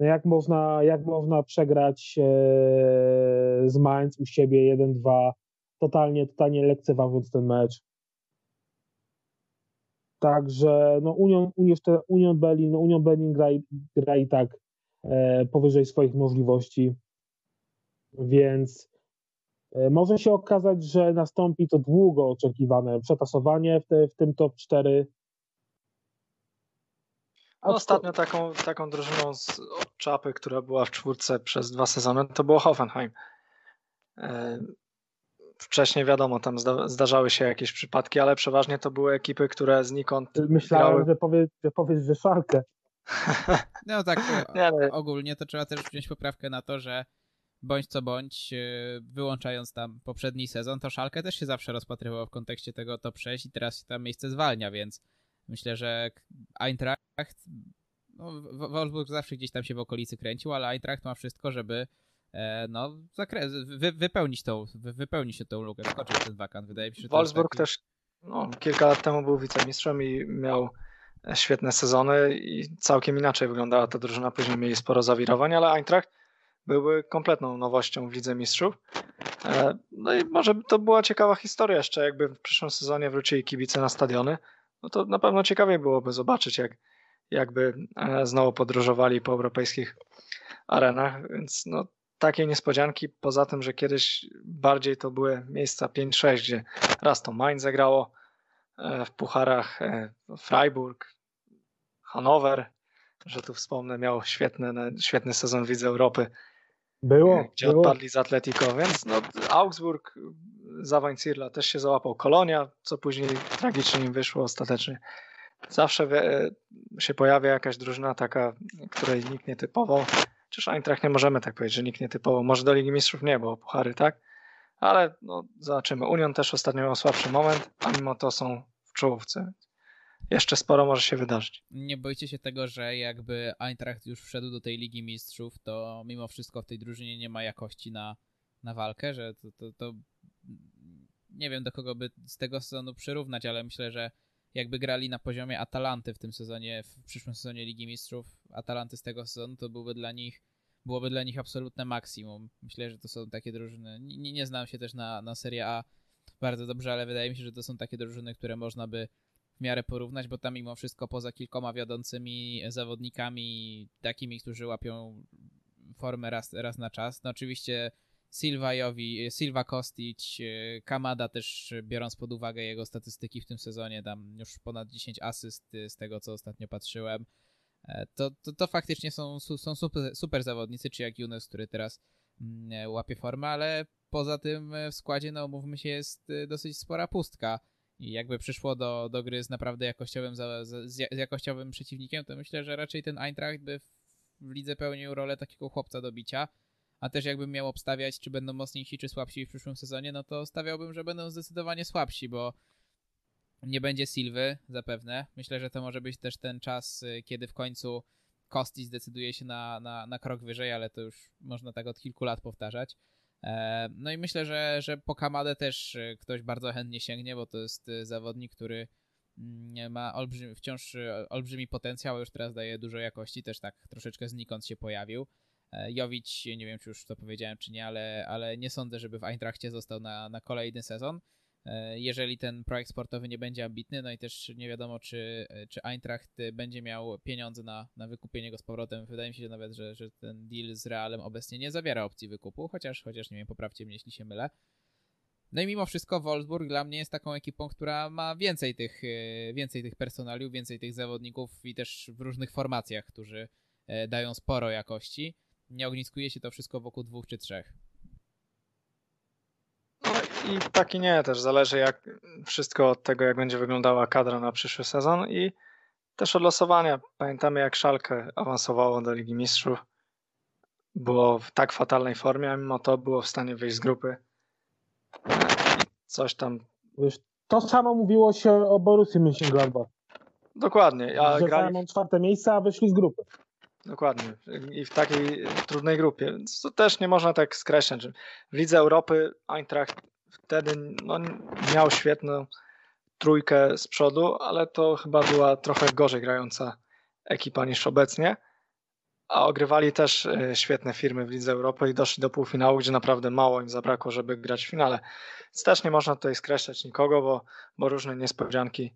no jak można, jak można przegrać z Mainz u siebie 1-2, totalnie, totalnie lekceważąc ten mecz. Także no Union, Union, Berlin, no Union Berlin gra, gra i tak e, powyżej swoich możliwości, więc e, może się okazać, że nastąpi to długo oczekiwane przetasowanie w, te, w tym top 4. No, ostatnio taką, taką drużyną z od czapy, która była w czwórce przez dwa sezony, to było Hoffenheim. E, wcześniej wiadomo, tam zdarzały się jakieś przypadki, ale przeważnie to były ekipy, które znikąd Myślałem, grały... że, powie, że powiesz, że Szalkę. No tak, nie, ale... ogólnie to trzeba też wziąć poprawkę na to, że bądź co bądź, e, wyłączając tam poprzedni sezon, to Szalkę też się zawsze rozpatrywało w kontekście tego top 6 i teraz się tam miejsce zwalnia, więc myślę, że Eintracht, no, Wolfsburg zawsze gdzieś tam się w okolicy kręcił, ale Eintracht ma wszystko, żeby no, zakres, wy, wypełnić tą, wy, wypełni się tą lukę, skoczyć ten wakant. Wydaje mi się, że Wolfsburg też no, kilka lat temu był wicemistrzem i miał świetne sezony i całkiem inaczej wyglądała ta drużyna. Później mieli sporo zawirowań, ale Eintracht byłby kompletną nowością w Lidze Mistrzów. E, no i może to była ciekawa historia jeszcze, jakby w przyszłym sezonie wrócili kibice na stadiony, no to na pewno ciekawie byłoby zobaczyć, jak, jakby e, znowu podróżowali po europejskich arenach, więc no, takie niespodzianki, poza tym, że kiedyś bardziej to były miejsca 5-6, gdzie raz to Mainz zagrało e, w pucharach, e, Freiburg, Hanower, że tu wspomnę, miał świetny, świetny sezon Widzy Europy. Było. E, gdzie było. odpadli z Atletico, więc no, Augsburg za Weinzierla też się załapał. Kolonia, co później tragicznie im wyszło ostatecznie. Zawsze się pojawia jakaś drużyna taka, której nikt nie typował. Czyż Eintracht nie możemy tak powiedzieć, że nikt nie typowo. Może do Ligi Mistrzów nie, bo puchary tak. Ale no, zobaczymy. Union też ostatnio miał słabszy moment, a mimo to są w czołówce. Jeszcze sporo może się wydarzyć. Nie boicie się tego, że jakby Eintracht już wszedł do tej Ligi Mistrzów, to mimo wszystko w tej drużynie nie ma jakości na, na walkę, że to, to, to nie wiem do kogo by z tego sezonu przyrównać, ale myślę, że jakby grali na poziomie Atalanty w tym sezonie, w przyszłym sezonie Ligi Mistrzów, Atalanty z tego sezonu, to byłby dla nich byłoby dla nich absolutne maksimum. Myślę, że to są takie drużyny. Nie, nie znam się też na, na Serie A bardzo dobrze, ale wydaje mi się, że to są takie drużyny, które można by w miarę porównać, bo tam mimo wszystko poza kilkoma wiodącymi zawodnikami, takimi, którzy łapią formę raz, raz na czas. No oczywiście Silvajowi, Silva Kostic, e, Kamada też biorąc pod uwagę jego statystyki w tym sezonie, tam już ponad 10 asyst z tego, co ostatnio patrzyłem, e, to, to, to faktycznie są, są super, super zawodnicy, czy jak Younes, który teraz mm, e, łapie formę, ale poza tym w składzie, no mówmy się, jest dosyć spora pustka. I jakby przyszło do, do gry z naprawdę jakościowym, z, z jakościowym przeciwnikiem, to myślę, że raczej ten Eintracht by w lidze pełnił rolę takiego chłopca do bicia, a też jakbym miał obstawiać, czy będą mocniejsi, czy słabsi w przyszłym sezonie, no to stawiałbym, że będą zdecydowanie słabsi, bo nie będzie Silwy zapewne. Myślę, że to może być też ten czas, y, kiedy w końcu Kosti zdecyduje się na, na, na krok wyżej, ale to już można tak od kilku lat powtarzać. E, no i myślę, że, że po Kamadę też y, ktoś bardzo chętnie sięgnie, bo to jest y, zawodnik, który mm, ma olbrzymi, wciąż olbrzymi potencjał, już teraz daje dużo jakości, też tak troszeczkę znikąd się pojawił. Jowic, nie wiem czy już to powiedziałem czy nie, ale, ale nie sądzę, żeby w Eintrachcie został na, na kolejny sezon. Jeżeli ten projekt sportowy nie będzie ambitny, no i też nie wiadomo, czy, czy Eintracht będzie miał pieniądze na, na wykupienie go z powrotem. Wydaje mi się nawet, że, że ten deal z Realem obecnie nie zawiera opcji wykupu, chociaż, chociaż nie wiem, poprawcie mnie, jeśli się mylę. No i mimo wszystko Wolfsburg dla mnie jest taką ekipą, która ma więcej tych, e, więcej tych personaliów, więcej tych zawodników i też w różnych formacjach, którzy e, dają sporo jakości. Nie ogniskuje się to wszystko wokół dwóch czy trzech. No i tak i nie, też zależy jak wszystko od tego, jak będzie wyglądała kadra na przyszły sezon i też od losowania. Pamiętamy, jak Szalkę awansowało do Ligi Mistrzów. Było w tak fatalnej formie, a mimo to było w stanie wyjść z grupy coś tam. Wiesz, to samo mówiło się o Borussii Mönchengladbach. Dokładnie. A że grali... czwarte miejsce, a wyszli z grupy. Dokładnie. I w takiej trudnej grupie. To też nie można tak skreślać. W Lidze Europy Eintracht wtedy no, miał świetną trójkę z przodu, ale to chyba była trochę gorzej grająca ekipa niż obecnie a ogrywali też e, świetne firmy w Lidze Europy i doszli do półfinału, gdzie naprawdę mało im zabrakło, żeby grać w finale. Więc też nie można tutaj skreślać nikogo, bo, bo różne niespodzianki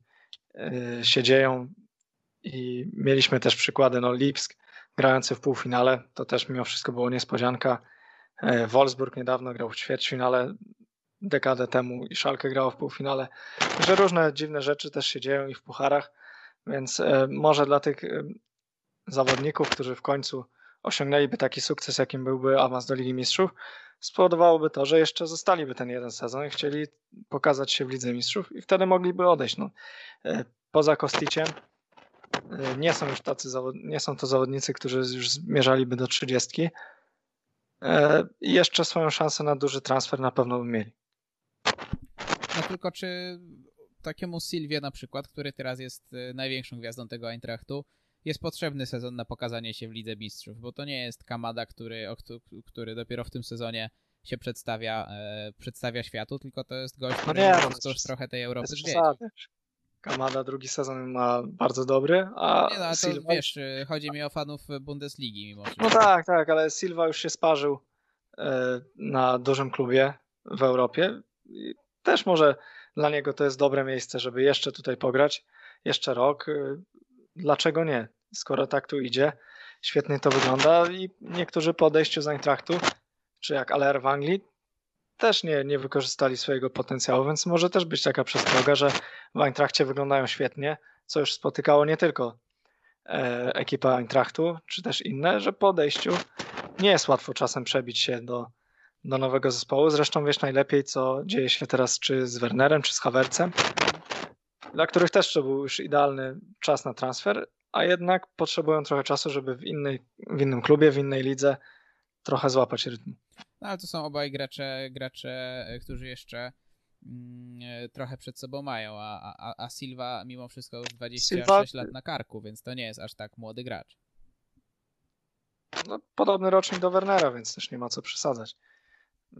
e, się dzieją i mieliśmy też przykłady, no Lipsk grający w półfinale, to też mimo wszystko było niespodzianka. E, Wolfsburg niedawno grał w ćwierćfinale dekadę temu i Szalkę grał w półfinale. Także różne dziwne rzeczy też się dzieją i w pucharach, więc może dla tych zawodników, którzy w końcu osiągnęliby taki sukces, jakim byłby awans do Ligi Mistrzów, spowodowałoby to, że jeszcze zostaliby ten jeden sezon i chcieli pokazać się w Lidze Mistrzów i wtedy mogliby odejść. No, e, poza Kosticiem e, nie są już tacy nie są to zawodnicy, którzy już zmierzaliby do trzydziestki e, i jeszcze swoją szansę na duży transfer na pewno by mieli. No tylko czy takiemu Silwie na przykład, który teraz jest największą gwiazdą tego Eintrachtu, jest potrzebny sezon na pokazanie się w Lidze Mistrzów, bo to nie jest Kamada, który, który dopiero w tym sezonie się przedstawia, e, przedstawia światu, tylko to jest gość, no który no nie, już trochę tej Europy zwiedzi. Kamada drugi sezon ma bardzo dobry, a nie, no, to Silva... wiesz, e, chodzi mi o fanów Bundesligi mimo wszystko. No tak, tak, ale Silva już się sparzył e, na dużym klubie w Europie. I też może dla niego to jest dobre miejsce, żeby jeszcze tutaj pograć, jeszcze rok. E, dlaczego nie? skoro tak tu idzie. Świetnie to wygląda i niektórzy po odejściu z Eintrachtu, czy jak Aller w Anglii, też nie, nie wykorzystali swojego potencjału, więc może też być taka przestroga, że w Eintrachcie wyglądają świetnie, co już spotykało nie tylko e, ekipa Eintrachtu, czy też inne, że po odejściu nie jest łatwo czasem przebić się do, do nowego zespołu. Zresztą wiesz najlepiej, co dzieje się teraz czy z Wernerem, czy z Havercem, dla których też to był już idealny czas na transfer, a jednak potrzebują trochę czasu, żeby w, innej, w innym klubie, w innej lidze trochę złapać rytm. No, ale to są obaj gracze, gracze którzy jeszcze mm, trochę przed sobą mają, a, a, a Silva mimo wszystko już 26 Silva... lat na karku, więc to nie jest aż tak młody gracz. No, podobny rocznik do Wernera, więc też nie ma co przesadzać.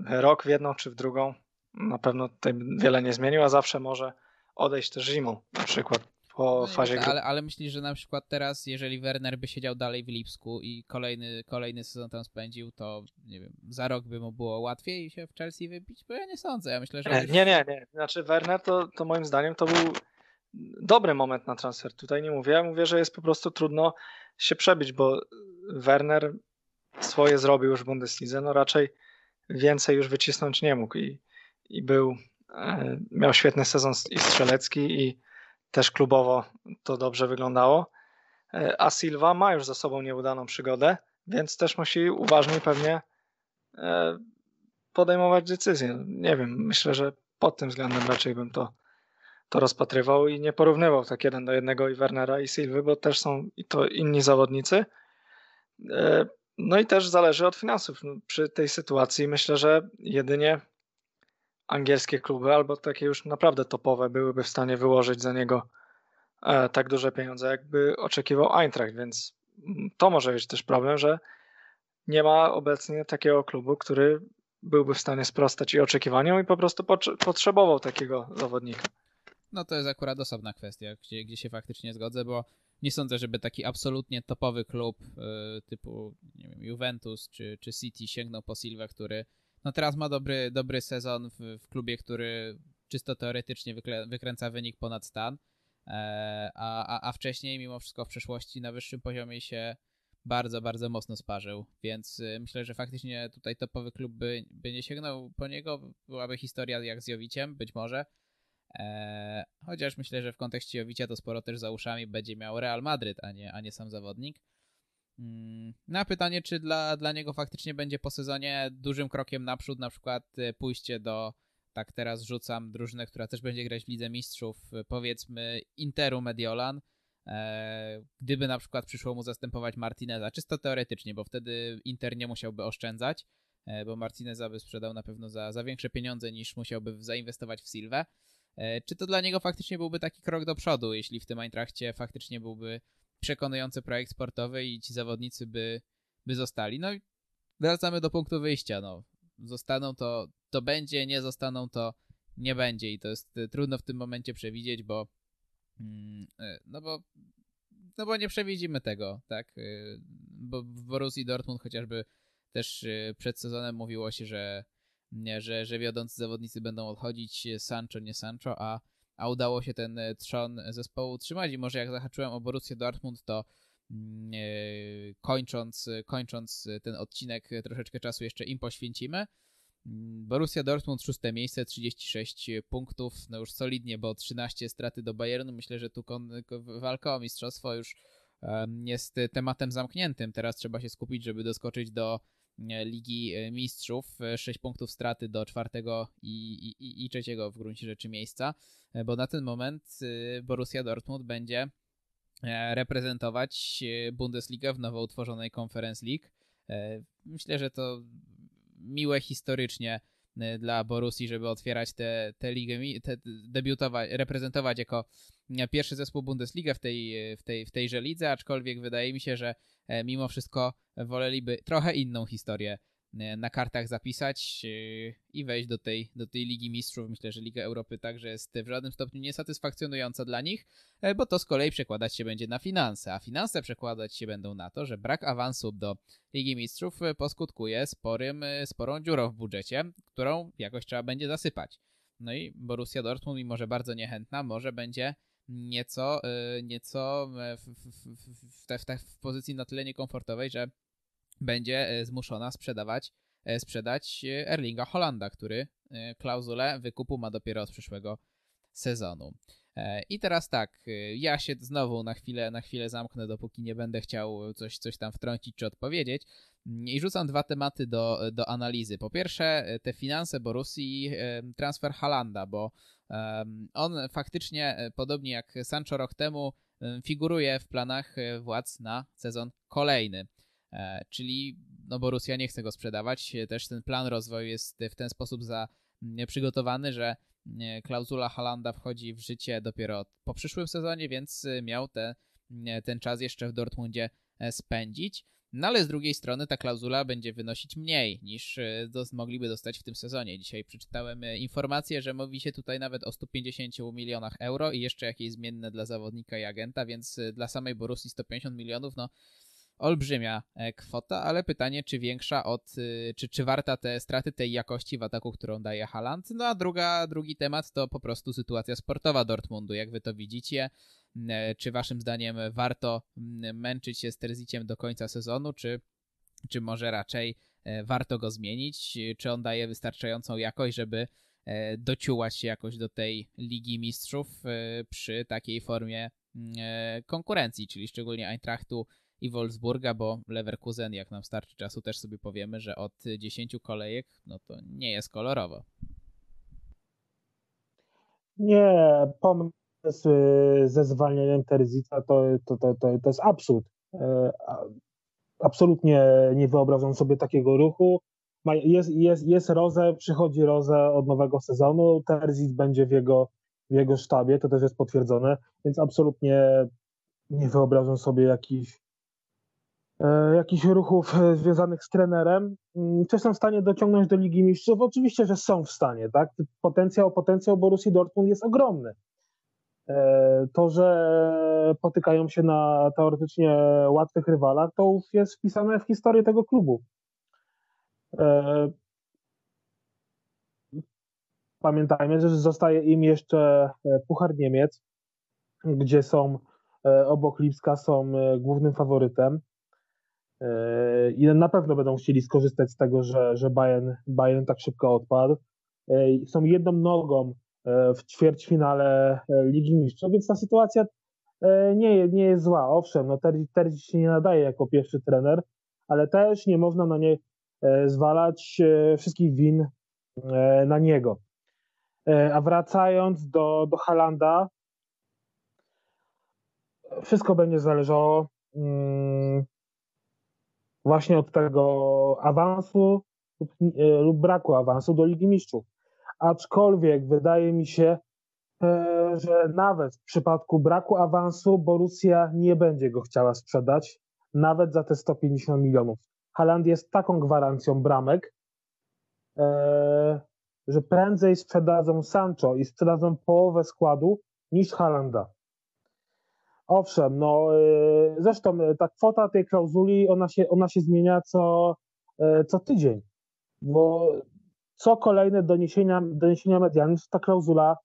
Rok w jedną czy w drugą na pewno tutaj wiele nie zmienił, a zawsze może odejść też zimą na przykład po no fazie ale, ale myślisz, że na przykład teraz, jeżeli Werner by siedział dalej w Lipsku i kolejny, kolejny sezon tam spędził, to nie wiem, za rok by mu było łatwiej się w Chelsea wybić? Bo ja nie sądzę, ja myślę, że... Nie, nie, nie, nie. Znaczy Werner to, to moim zdaniem to był dobry moment na transfer. Tutaj nie mówię, ja mówię, że jest po prostu trudno się przebić, bo Werner swoje zrobił już w Bundeslidze, no raczej więcej już wycisnąć nie mógł i, i był, e, miał świetny sezon i strzelecki i też klubowo to dobrze wyglądało. E, a Silva ma już za sobą nieudaną przygodę, więc też musi uważniej pewnie e, podejmować decyzje. Nie wiem, myślę, że pod tym względem raczej bym to, to rozpatrywał i nie porównywał tak jeden do jednego i Wernera i Silwy, bo też są to inni zawodnicy. E, no i też zależy od finansów. Przy tej sytuacji myślę, że jedynie angielskie kluby, albo takie już naprawdę topowe, byłyby w stanie wyłożyć za niego e, tak duże pieniądze, jakby oczekiwał Eintracht, więc to może być też problem, że nie ma obecnie takiego klubu, który byłby w stanie sprostać i oczekiwaniom i po prostu potrzebował takiego zawodnika. No to jest akurat osobna kwestia, gdzie, gdzie się faktycznie zgodzę, bo nie sądzę, żeby taki absolutnie topowy klub e, typu wiem, Juventus czy, czy City sięgnął po Silva, który no teraz ma dobry, dobry sezon w, w klubie, który czysto teoretycznie wykle, wykręca wynik ponad stan, e, a, a, a wcześniej mimo wszystko w przeszłości na wyższym poziomie się bardzo, bardzo mocno sparzył, więc y, myślę, że faktycznie tutaj topowy klub by, by nie sięgnął po niego, byłaby historia jak z Jowiciem, być może, eee, chociaż myślę, że w kontekście Jowicia to sporo też za uszami będzie miał Real Madryt, a nie, a nie sam zawodnik. Mm, na pytanie, czy dla, dla niego faktycznie będzie po sezonie dużym krokiem naprzód, na przykład y, pójście do, tak teraz rzucam, drużynę, która też będzie grać w Lidze Mistrzów, y, powiedzmy Interu Mediolan, E, gdyby na przykład przyszło mu zastępować Martineza, czysto teoretycznie, bo wtedy Inter nie musiałby oszczędzać, e, bo Martineza by sprzedał na pewno za, za większe pieniądze niż musiałby zainwestować w Silwę. E, czy to dla niego faktycznie byłby taki krok do przodu, jeśli w tym Eintrachcie faktycznie byłby przekonujący projekt sportowy i ci zawodnicy by, by zostali? No i wracamy do punktu wyjścia. No. Zostaną to, to będzie, nie zostaną to nie będzie i to jest trudno w tym momencie przewidzieć, bo Mm, e, no bo no bo nie przewidzimy tego, tak? E, bo w Borussii Dortmund chociażby też przed sezonem mówiło się, że nie, że, że wiodący zawodnicy będą odchodzić, Sancho, nie Sancho, a, a udało się ten trzon zespołu utrzymać i może jak zahaczyłem o Borussię Dortmund, to mm, kończąc, kończąc ten odcinek troszeczkę czasu jeszcze im poświęcimy. Mm, Borussia Dortmund szóste miejsce, 36 punktów, no już solidnie, bo 13 straty do Bayernu. Myślę, że tu walka o mistrzostwo już jest tematem zamkniętym. Teraz trzeba się skupić, żeby doskoczyć do e, Ligi e, Mistrzów. 6 punktów straty do czwartego i, i, i trzeciego w gruncie rzeczy miejsca, e, bo na ten moment Borussia Dortmund będzie reprezentować Bundesligę w nowo utworzonej Conference League. Myślę, że to miłe historycznie dla Borusi, żeby otwierać tę te, te ligę, te, debiutować, reprezentować jako y, pierwszy zespół Bundesliga w, tej, y, w, tej, w tejże lidze, aczkolwiek wydaje mi się, że e, mimo wszystko woleliby trochę inną historię na kartach zapisać e, i wejść do tej, do tej Ligi Mistrzów. Myślę, że Liga Europy także jest w żadnym stopniu niesatysfakcjonująca dla nich, e, bo to z kolei przekładać się będzie na finanse, a finanse przekładać się będą na to, że brak awansu do Ligi Mistrzów poskutkuje sporym, sporą dziurą w budżecie, którą jakoś trzeba będzie zasypać. No i Borussia Dortmund, mimo że bardzo niechętna, może będzie nieco, nieco w, w, w, w, pozycji na tyle niekomfortowej, że będzie e, zmuszona sprzedawać, e, sprzedać e, Erlinga Holanda, który klauzulę wykupu ma dopiero od przyszłego sezonu. I teraz tak, ja się znowu na chwilę, na chwilę zamknę, dopóki nie będę chciał coś, coś tam wtrącić czy odpowiedzieć. Mm, I rzucam dwa tematy do, do analizy. Po pierwsze, te finanse Borussii, transfer Halanda, bo on faktycznie, podobnie jak Sancho rok temu, figuruje w planach władz na sezon kolejny. E, czyli no Borussia nie chce go sprzedawać. Też ten plan rozwoju jest w ten sposób za, mm, przygotowany, że mm, klauzula Halanda wchodzi w życie dopiero po przyszłym sezonie, więc miał te, mm, ten czas jeszcze w Dortmundzie e, spędzić. No ale z drugiej strony ta klauzula będzie wynosić mniej niż mogliby dostać w tym sezonie. Dzisiaj przeczytałem informację, że mówi się tutaj nawet o 150 milionach euro i jeszcze jakieś zmienne dla zawodnika i agenta, więc dla samej Borussii 150 milionów, no olbrzymia e, kwota, ale pytanie, czy większa od, y, czy, czy warta te straty tej jakości w ataku, którą daje Haaland. No a druga, drugi temat to po prostu sytuacja sportowa Dortmundu, jak wy to widzicie. E, czy waszym zdaniem warto męczyć się z Terziciem do końca sezonu, czy, czy może raczej e, warto go zmienić? Czy on daje wystarczającą jakość, żeby dociułać się jakoś do tej Ligi Mistrzów przy takiej formie konkurencji, czyli szczególnie Eintrachtu i Wolfsburga, bo Leverkusen, jak nam starczy czasu, też sobie powiemy, że od 10 kolejek, no to nie jest kolorowo. Nie, pomysł y, ze zwalnianiem Terzica to, to, to, to, to jest absurd. E, absolutnie nie wyobrażam sobie takiego ruchu. Jest, jest, jest Roze, przychodzi Roze od nowego sezonu, Terzic będzie w jego, w jego sztabie, to też jest potwierdzone, więc absolutnie nie wyobrażam sobie jakichś jakichś ruchów e, związanych z trenerem. Mm, czy są w stanie dociągnąć do Ligi Mistrzów? Oczywiście, że są w stanie, tak? Potencjał, potencjał Borussii Dortmund jest ogromny. To, że potykają się na teoretycznie łatwych rywalach, to już jest wpisane w historię tego klubu. Pamiętajmy, że zostaje im jeszcze Puchar Niemiec, gdzie są obok Lipska są głównym faworytem. I na pewno będą chcieli skorzystać z tego, że, że Bayern, Bayern tak szybko odpadł. Są jedną nogą w ćwierćfinale Ligi Mistrzów, więc ta sytuacja nie, nie jest zła. Owszem, no Terzi się nie nadaje jako pierwszy trener, ale też nie można na nie zwalać wszystkich win na niego. A wracając do, do Halanda, wszystko będzie zależało mm, właśnie od tego awansu lub, e, lub braku awansu do Ligi Mistrzów. Aczkolwiek wydaje mi się, e, że nawet w przypadku braku awansu Borussia nie będzie go chciała sprzedać, nawet za te 150 milionów. Haland jest taką gwarancją bramek, e, że prędzej sprzedadzą Sancho i sprzedadzą połowę składu niż Halanda. Owszem, no y, zresztą y, ta kwota tej klauzuli, ona się, ona się zmienia co, y, co tydzień, bo co kolejne doniesienia, doniesienia medialne, ta klauzula,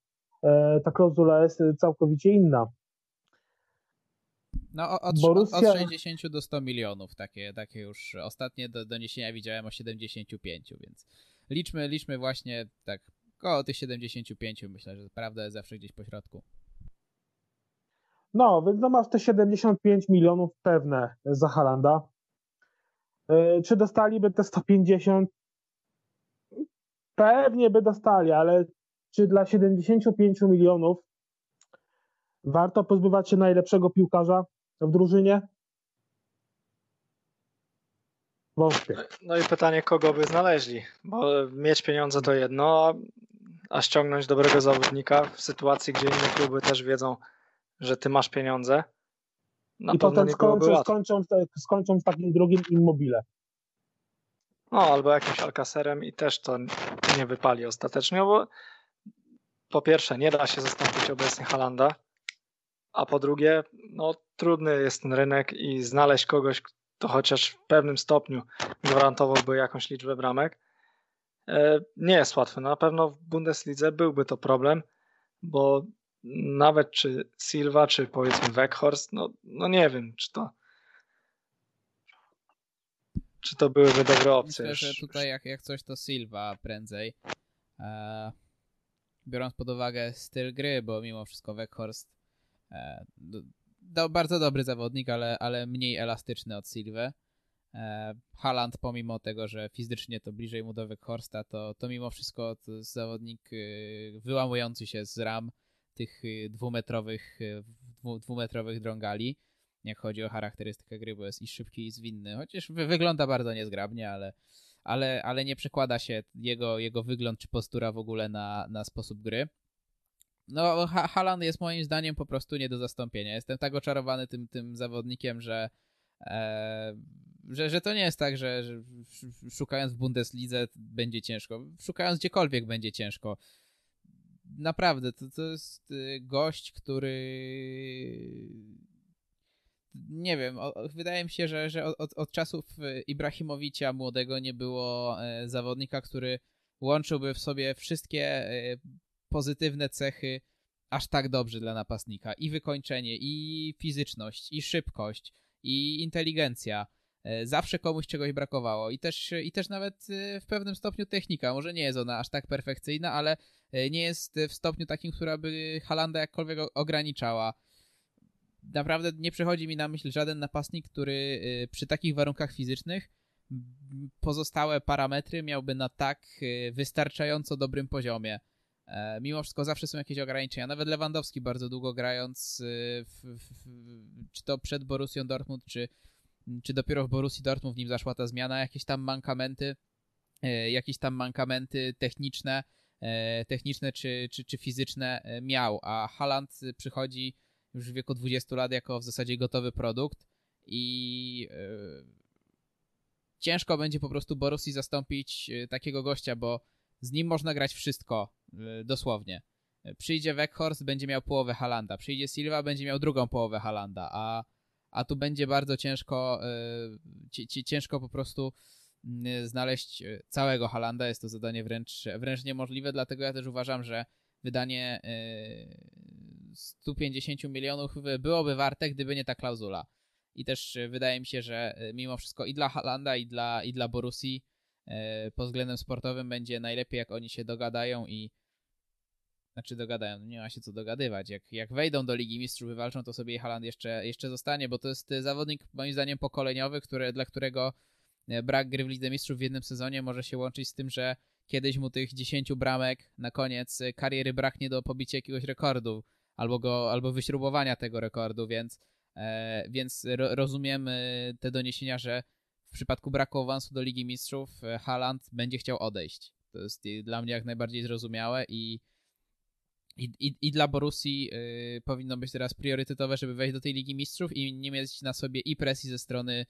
ta klauzula jest całkowicie inna. No od, Borussia... od 60 do 100 milionów, takie, takie już ostatnie doniesienia widziałem o 75, więc liczmy, liczmy właśnie tak koło tych 75, myślę, że prawda jest zawsze gdzieś po środku. No, więc no masz te 75 milionów pewne za Halanda. E, czy dostaliby te 150? Pewnie by dostali, ale czy dla 75 milionów warto pozbywać się najlepszego piłkarza w drużynie? Wątpię. No i pytanie, kogo by znaleźli? Bo mieć pieniądze to jedno, a ściągnąć dobrego zawodnika w sytuacji, gdzie inne kluby też wiedzą, że ty masz pieniądze. Na I potem skończą, skończą, skończą z takim drugim immobile. No, albo jakimś Alcacerem i też to nie wypali ostatecznie, bo po pierwsze nie da się zastąpić obecnie Halanda, a po drugie, no trudny jest ten rynek i znaleźć kogoś, kto chociaż w pewnym stopniu gwarantowałby jakąś liczbę bramek, e, nie jest łatwe. Na pewno w Bundeslidze byłby to problem, bo nawet czy Silva, czy powiedzmy Weghorst, no, no nie wiem, czy to czy to byłyby dobre opcje. Myślę, że tutaj jak, jak coś to Silva prędzej. E, biorąc pod uwagę styl gry, bo mimo wszystko Weghorst e, do, bardzo dobry zawodnik, ale, ale mniej elastyczny od Silva. E, Haland, pomimo tego, że fizycznie to bliżej mu do Weghorsta, to, to mimo wszystko to jest zawodnik y, wyłamujący się z ram, tych y, dwumetrowych, y, dwu, dwumetrowych drągali, jak chodzi o charakterystykę gry, bo jest i szybki i zwinny, chociaż wygląda bardzo niezgrabnie, ale, ale, ale nie przekłada się jego, jego wygląd czy postura w ogóle na, na sposób gry. No, ha Halan jest moim zdaniem po prostu nie do zastąpienia. Jestem tak oczarowany tym, tym zawodnikiem, że, e, że, że to nie jest tak, że, że szukając w Bundeslidze będzie ciężko. Szukając gdziekolwiek będzie ciężko naprawdę, to, to jest y, gość, który nie wiem, wydaje mi się, że, że od, od czasów y, Ibrahimowicza młodego nie było e, zawodnika, który łączyłby w sobie wszystkie e, pozytywne cechy aż tak dobrze dla napastnika. I wykończenie, i fizyczność, i szybkość, i inteligencja. E, zawsze komuś czegoś brakowało. I też, I też nawet w pewnym stopniu technika. Może nie jest ona aż tak perfekcyjna, ale nie jest w stopniu takim, która by Halanda jakkolwiek ograniczała. Naprawdę nie przychodzi mi na myśl żaden napastnik, który e, przy takich warunkach fizycznych pozostałe parametry miałby na tak e, wystarczająco dobrym poziomie. Mimo wszystko zawsze są jakieś ograniczenia. Nawet Lewandowski bardzo długo grając, w, w, czy to przed Borussią Dortmund, czy, czy dopiero w Borussii Dortmund w nim zaszła ta zmiana, jakieś tam mankamenty, jakieś tam mankamenty techniczne E, techniczne czy, czy, czy fizyczne e, miał, a Haland przychodzi już w wieku 20 lat jako w zasadzie gotowy produkt i e, ciężko będzie po prostu Borussii zastąpić takiego gościa, bo z nim można grać wszystko, dosłownie. Przyjdzie Weghorst, będzie miał połowę Halanda, przyjdzie Silva, będzie miał drugą połowę Halanda, a, a tu będzie bardzo ciężko, ciężko po prostu znaleźć całego Halanda, jest to zadanie wręcz, wręcz niemożliwe, dlatego ja też uważam, że wydanie yy, 150 milionów byłoby warte, gdyby nie ta klauzula. I też wydaje mi się, że mimo wszystko i dla Halanda, i dla, i dla Borussii pod względem sportowym będzie najlepiej, jak oni się dogadają i znaczy dogadają, no nie ma się co dogadywać. Jak, jak wejdą do Ligi Mistrzów, wywalczą, to sobie Haaland jeszcze, jeszcze zostanie, bo to jest zawodnik moim zdaniem pokoleniowy, który, dla którego brak gry w Lidze Mistrzów w jednym sezonie może się łączyć z tym, że kiedyś mu tych 10 bramek na koniec e, kariery braknie do pobicia jakiegoś rekordu albo, go, albo wyśrubowania tego rekordu, więc, e, więc ro, rozumiem e, te doniesienia, że w przypadku braku awansu do Ligi Mistrzów Haaland będzie chciał odejść. To jest dla mnie jak najbardziej zrozumiałe i i, i, i dla Borussii y, powinno być teraz priorytetowe, żeby wejść do tej Ligi Mistrzów i nie mieć na sobie i presji ze strony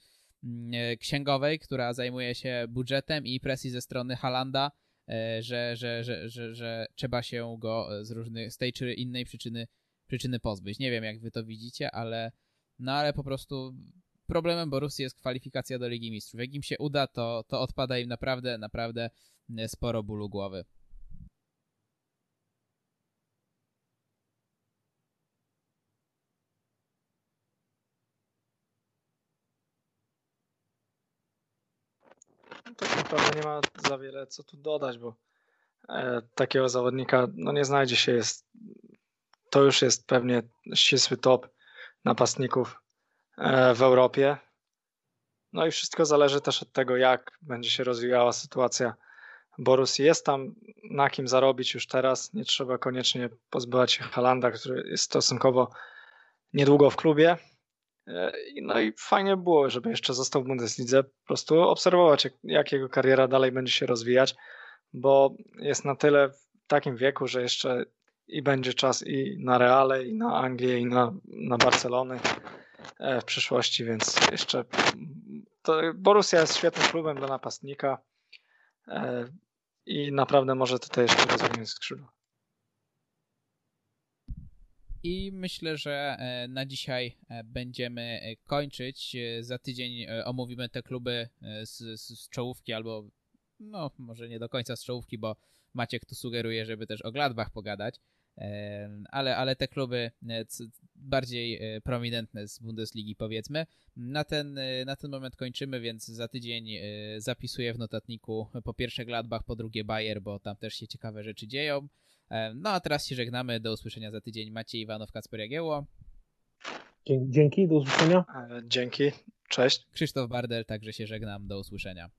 księgowej, która zajmuje się budżetem i presji ze strony Halanda, y, że, że, że, że, że trzeba się go z różnych, z tej czy innej przyczyny, przyczyny pozbyć. Nie wiem, jak wy to widzicie, ale no ale po prostu problemem Borussii jest kwalifikacja do Ligi Mistrzów. Jak im się uda, to, to odpada im naprawdę, naprawdę sporo bólu głowy. Tak naprawdę nie ma za wiele co tu dodać, bo e, takiego zawodnika no nie znajdzie się. Jest, to już jest pewnie ścisły top napastników e, w Europie. No i wszystko zależy też od tego, jak będzie się rozwijała sytuacja Borusy. Jest tam na kim zarobić już teraz. Nie trzeba koniecznie pozbywać się Halanda, który jest stosunkowo niedługo w klubie. E, no i fajnie było, żeby jeszcze został w Bundeslidze, po prostu obserwować, jak, jak jego kariera dalej będzie się rozwijać, bo jest na tyle w takim wieku, że jeszcze i będzie czas i na Reale, i na Anglię, i na, na Barcelony e, w przyszłości, więc jeszcze to Borussia jest świetnym klubem dla napastnika e, i naprawdę może tutaj jeszcze rozwinąć skrzydła. I myślę, że e, na dzisiaj e, będziemy e, kończyć. Za tydzień omówimy te kluby z, z czołówki albo no może nie do końca z czołówki, bo Maciek tu sugeruje, żeby też o Gladbach pogadać, ale, ale te kluby bardziej prominentne z Bundesligi powiedzmy. Na ten, na ten moment kończymy, więc za tydzień zapisuję w notatniku po pierwsze Gladbach, po drugie Bayer, bo tam też się ciekawe rzeczy dzieją. No a teraz się żegnamy. Do usłyszenia za tydzień. Maciej Iwanow, Kacper Jagiełło. Dzięki, do usłyszenia. E, dzięki, cześć. Krzysztof Bardel, także się żegnam. Do usłyszenia.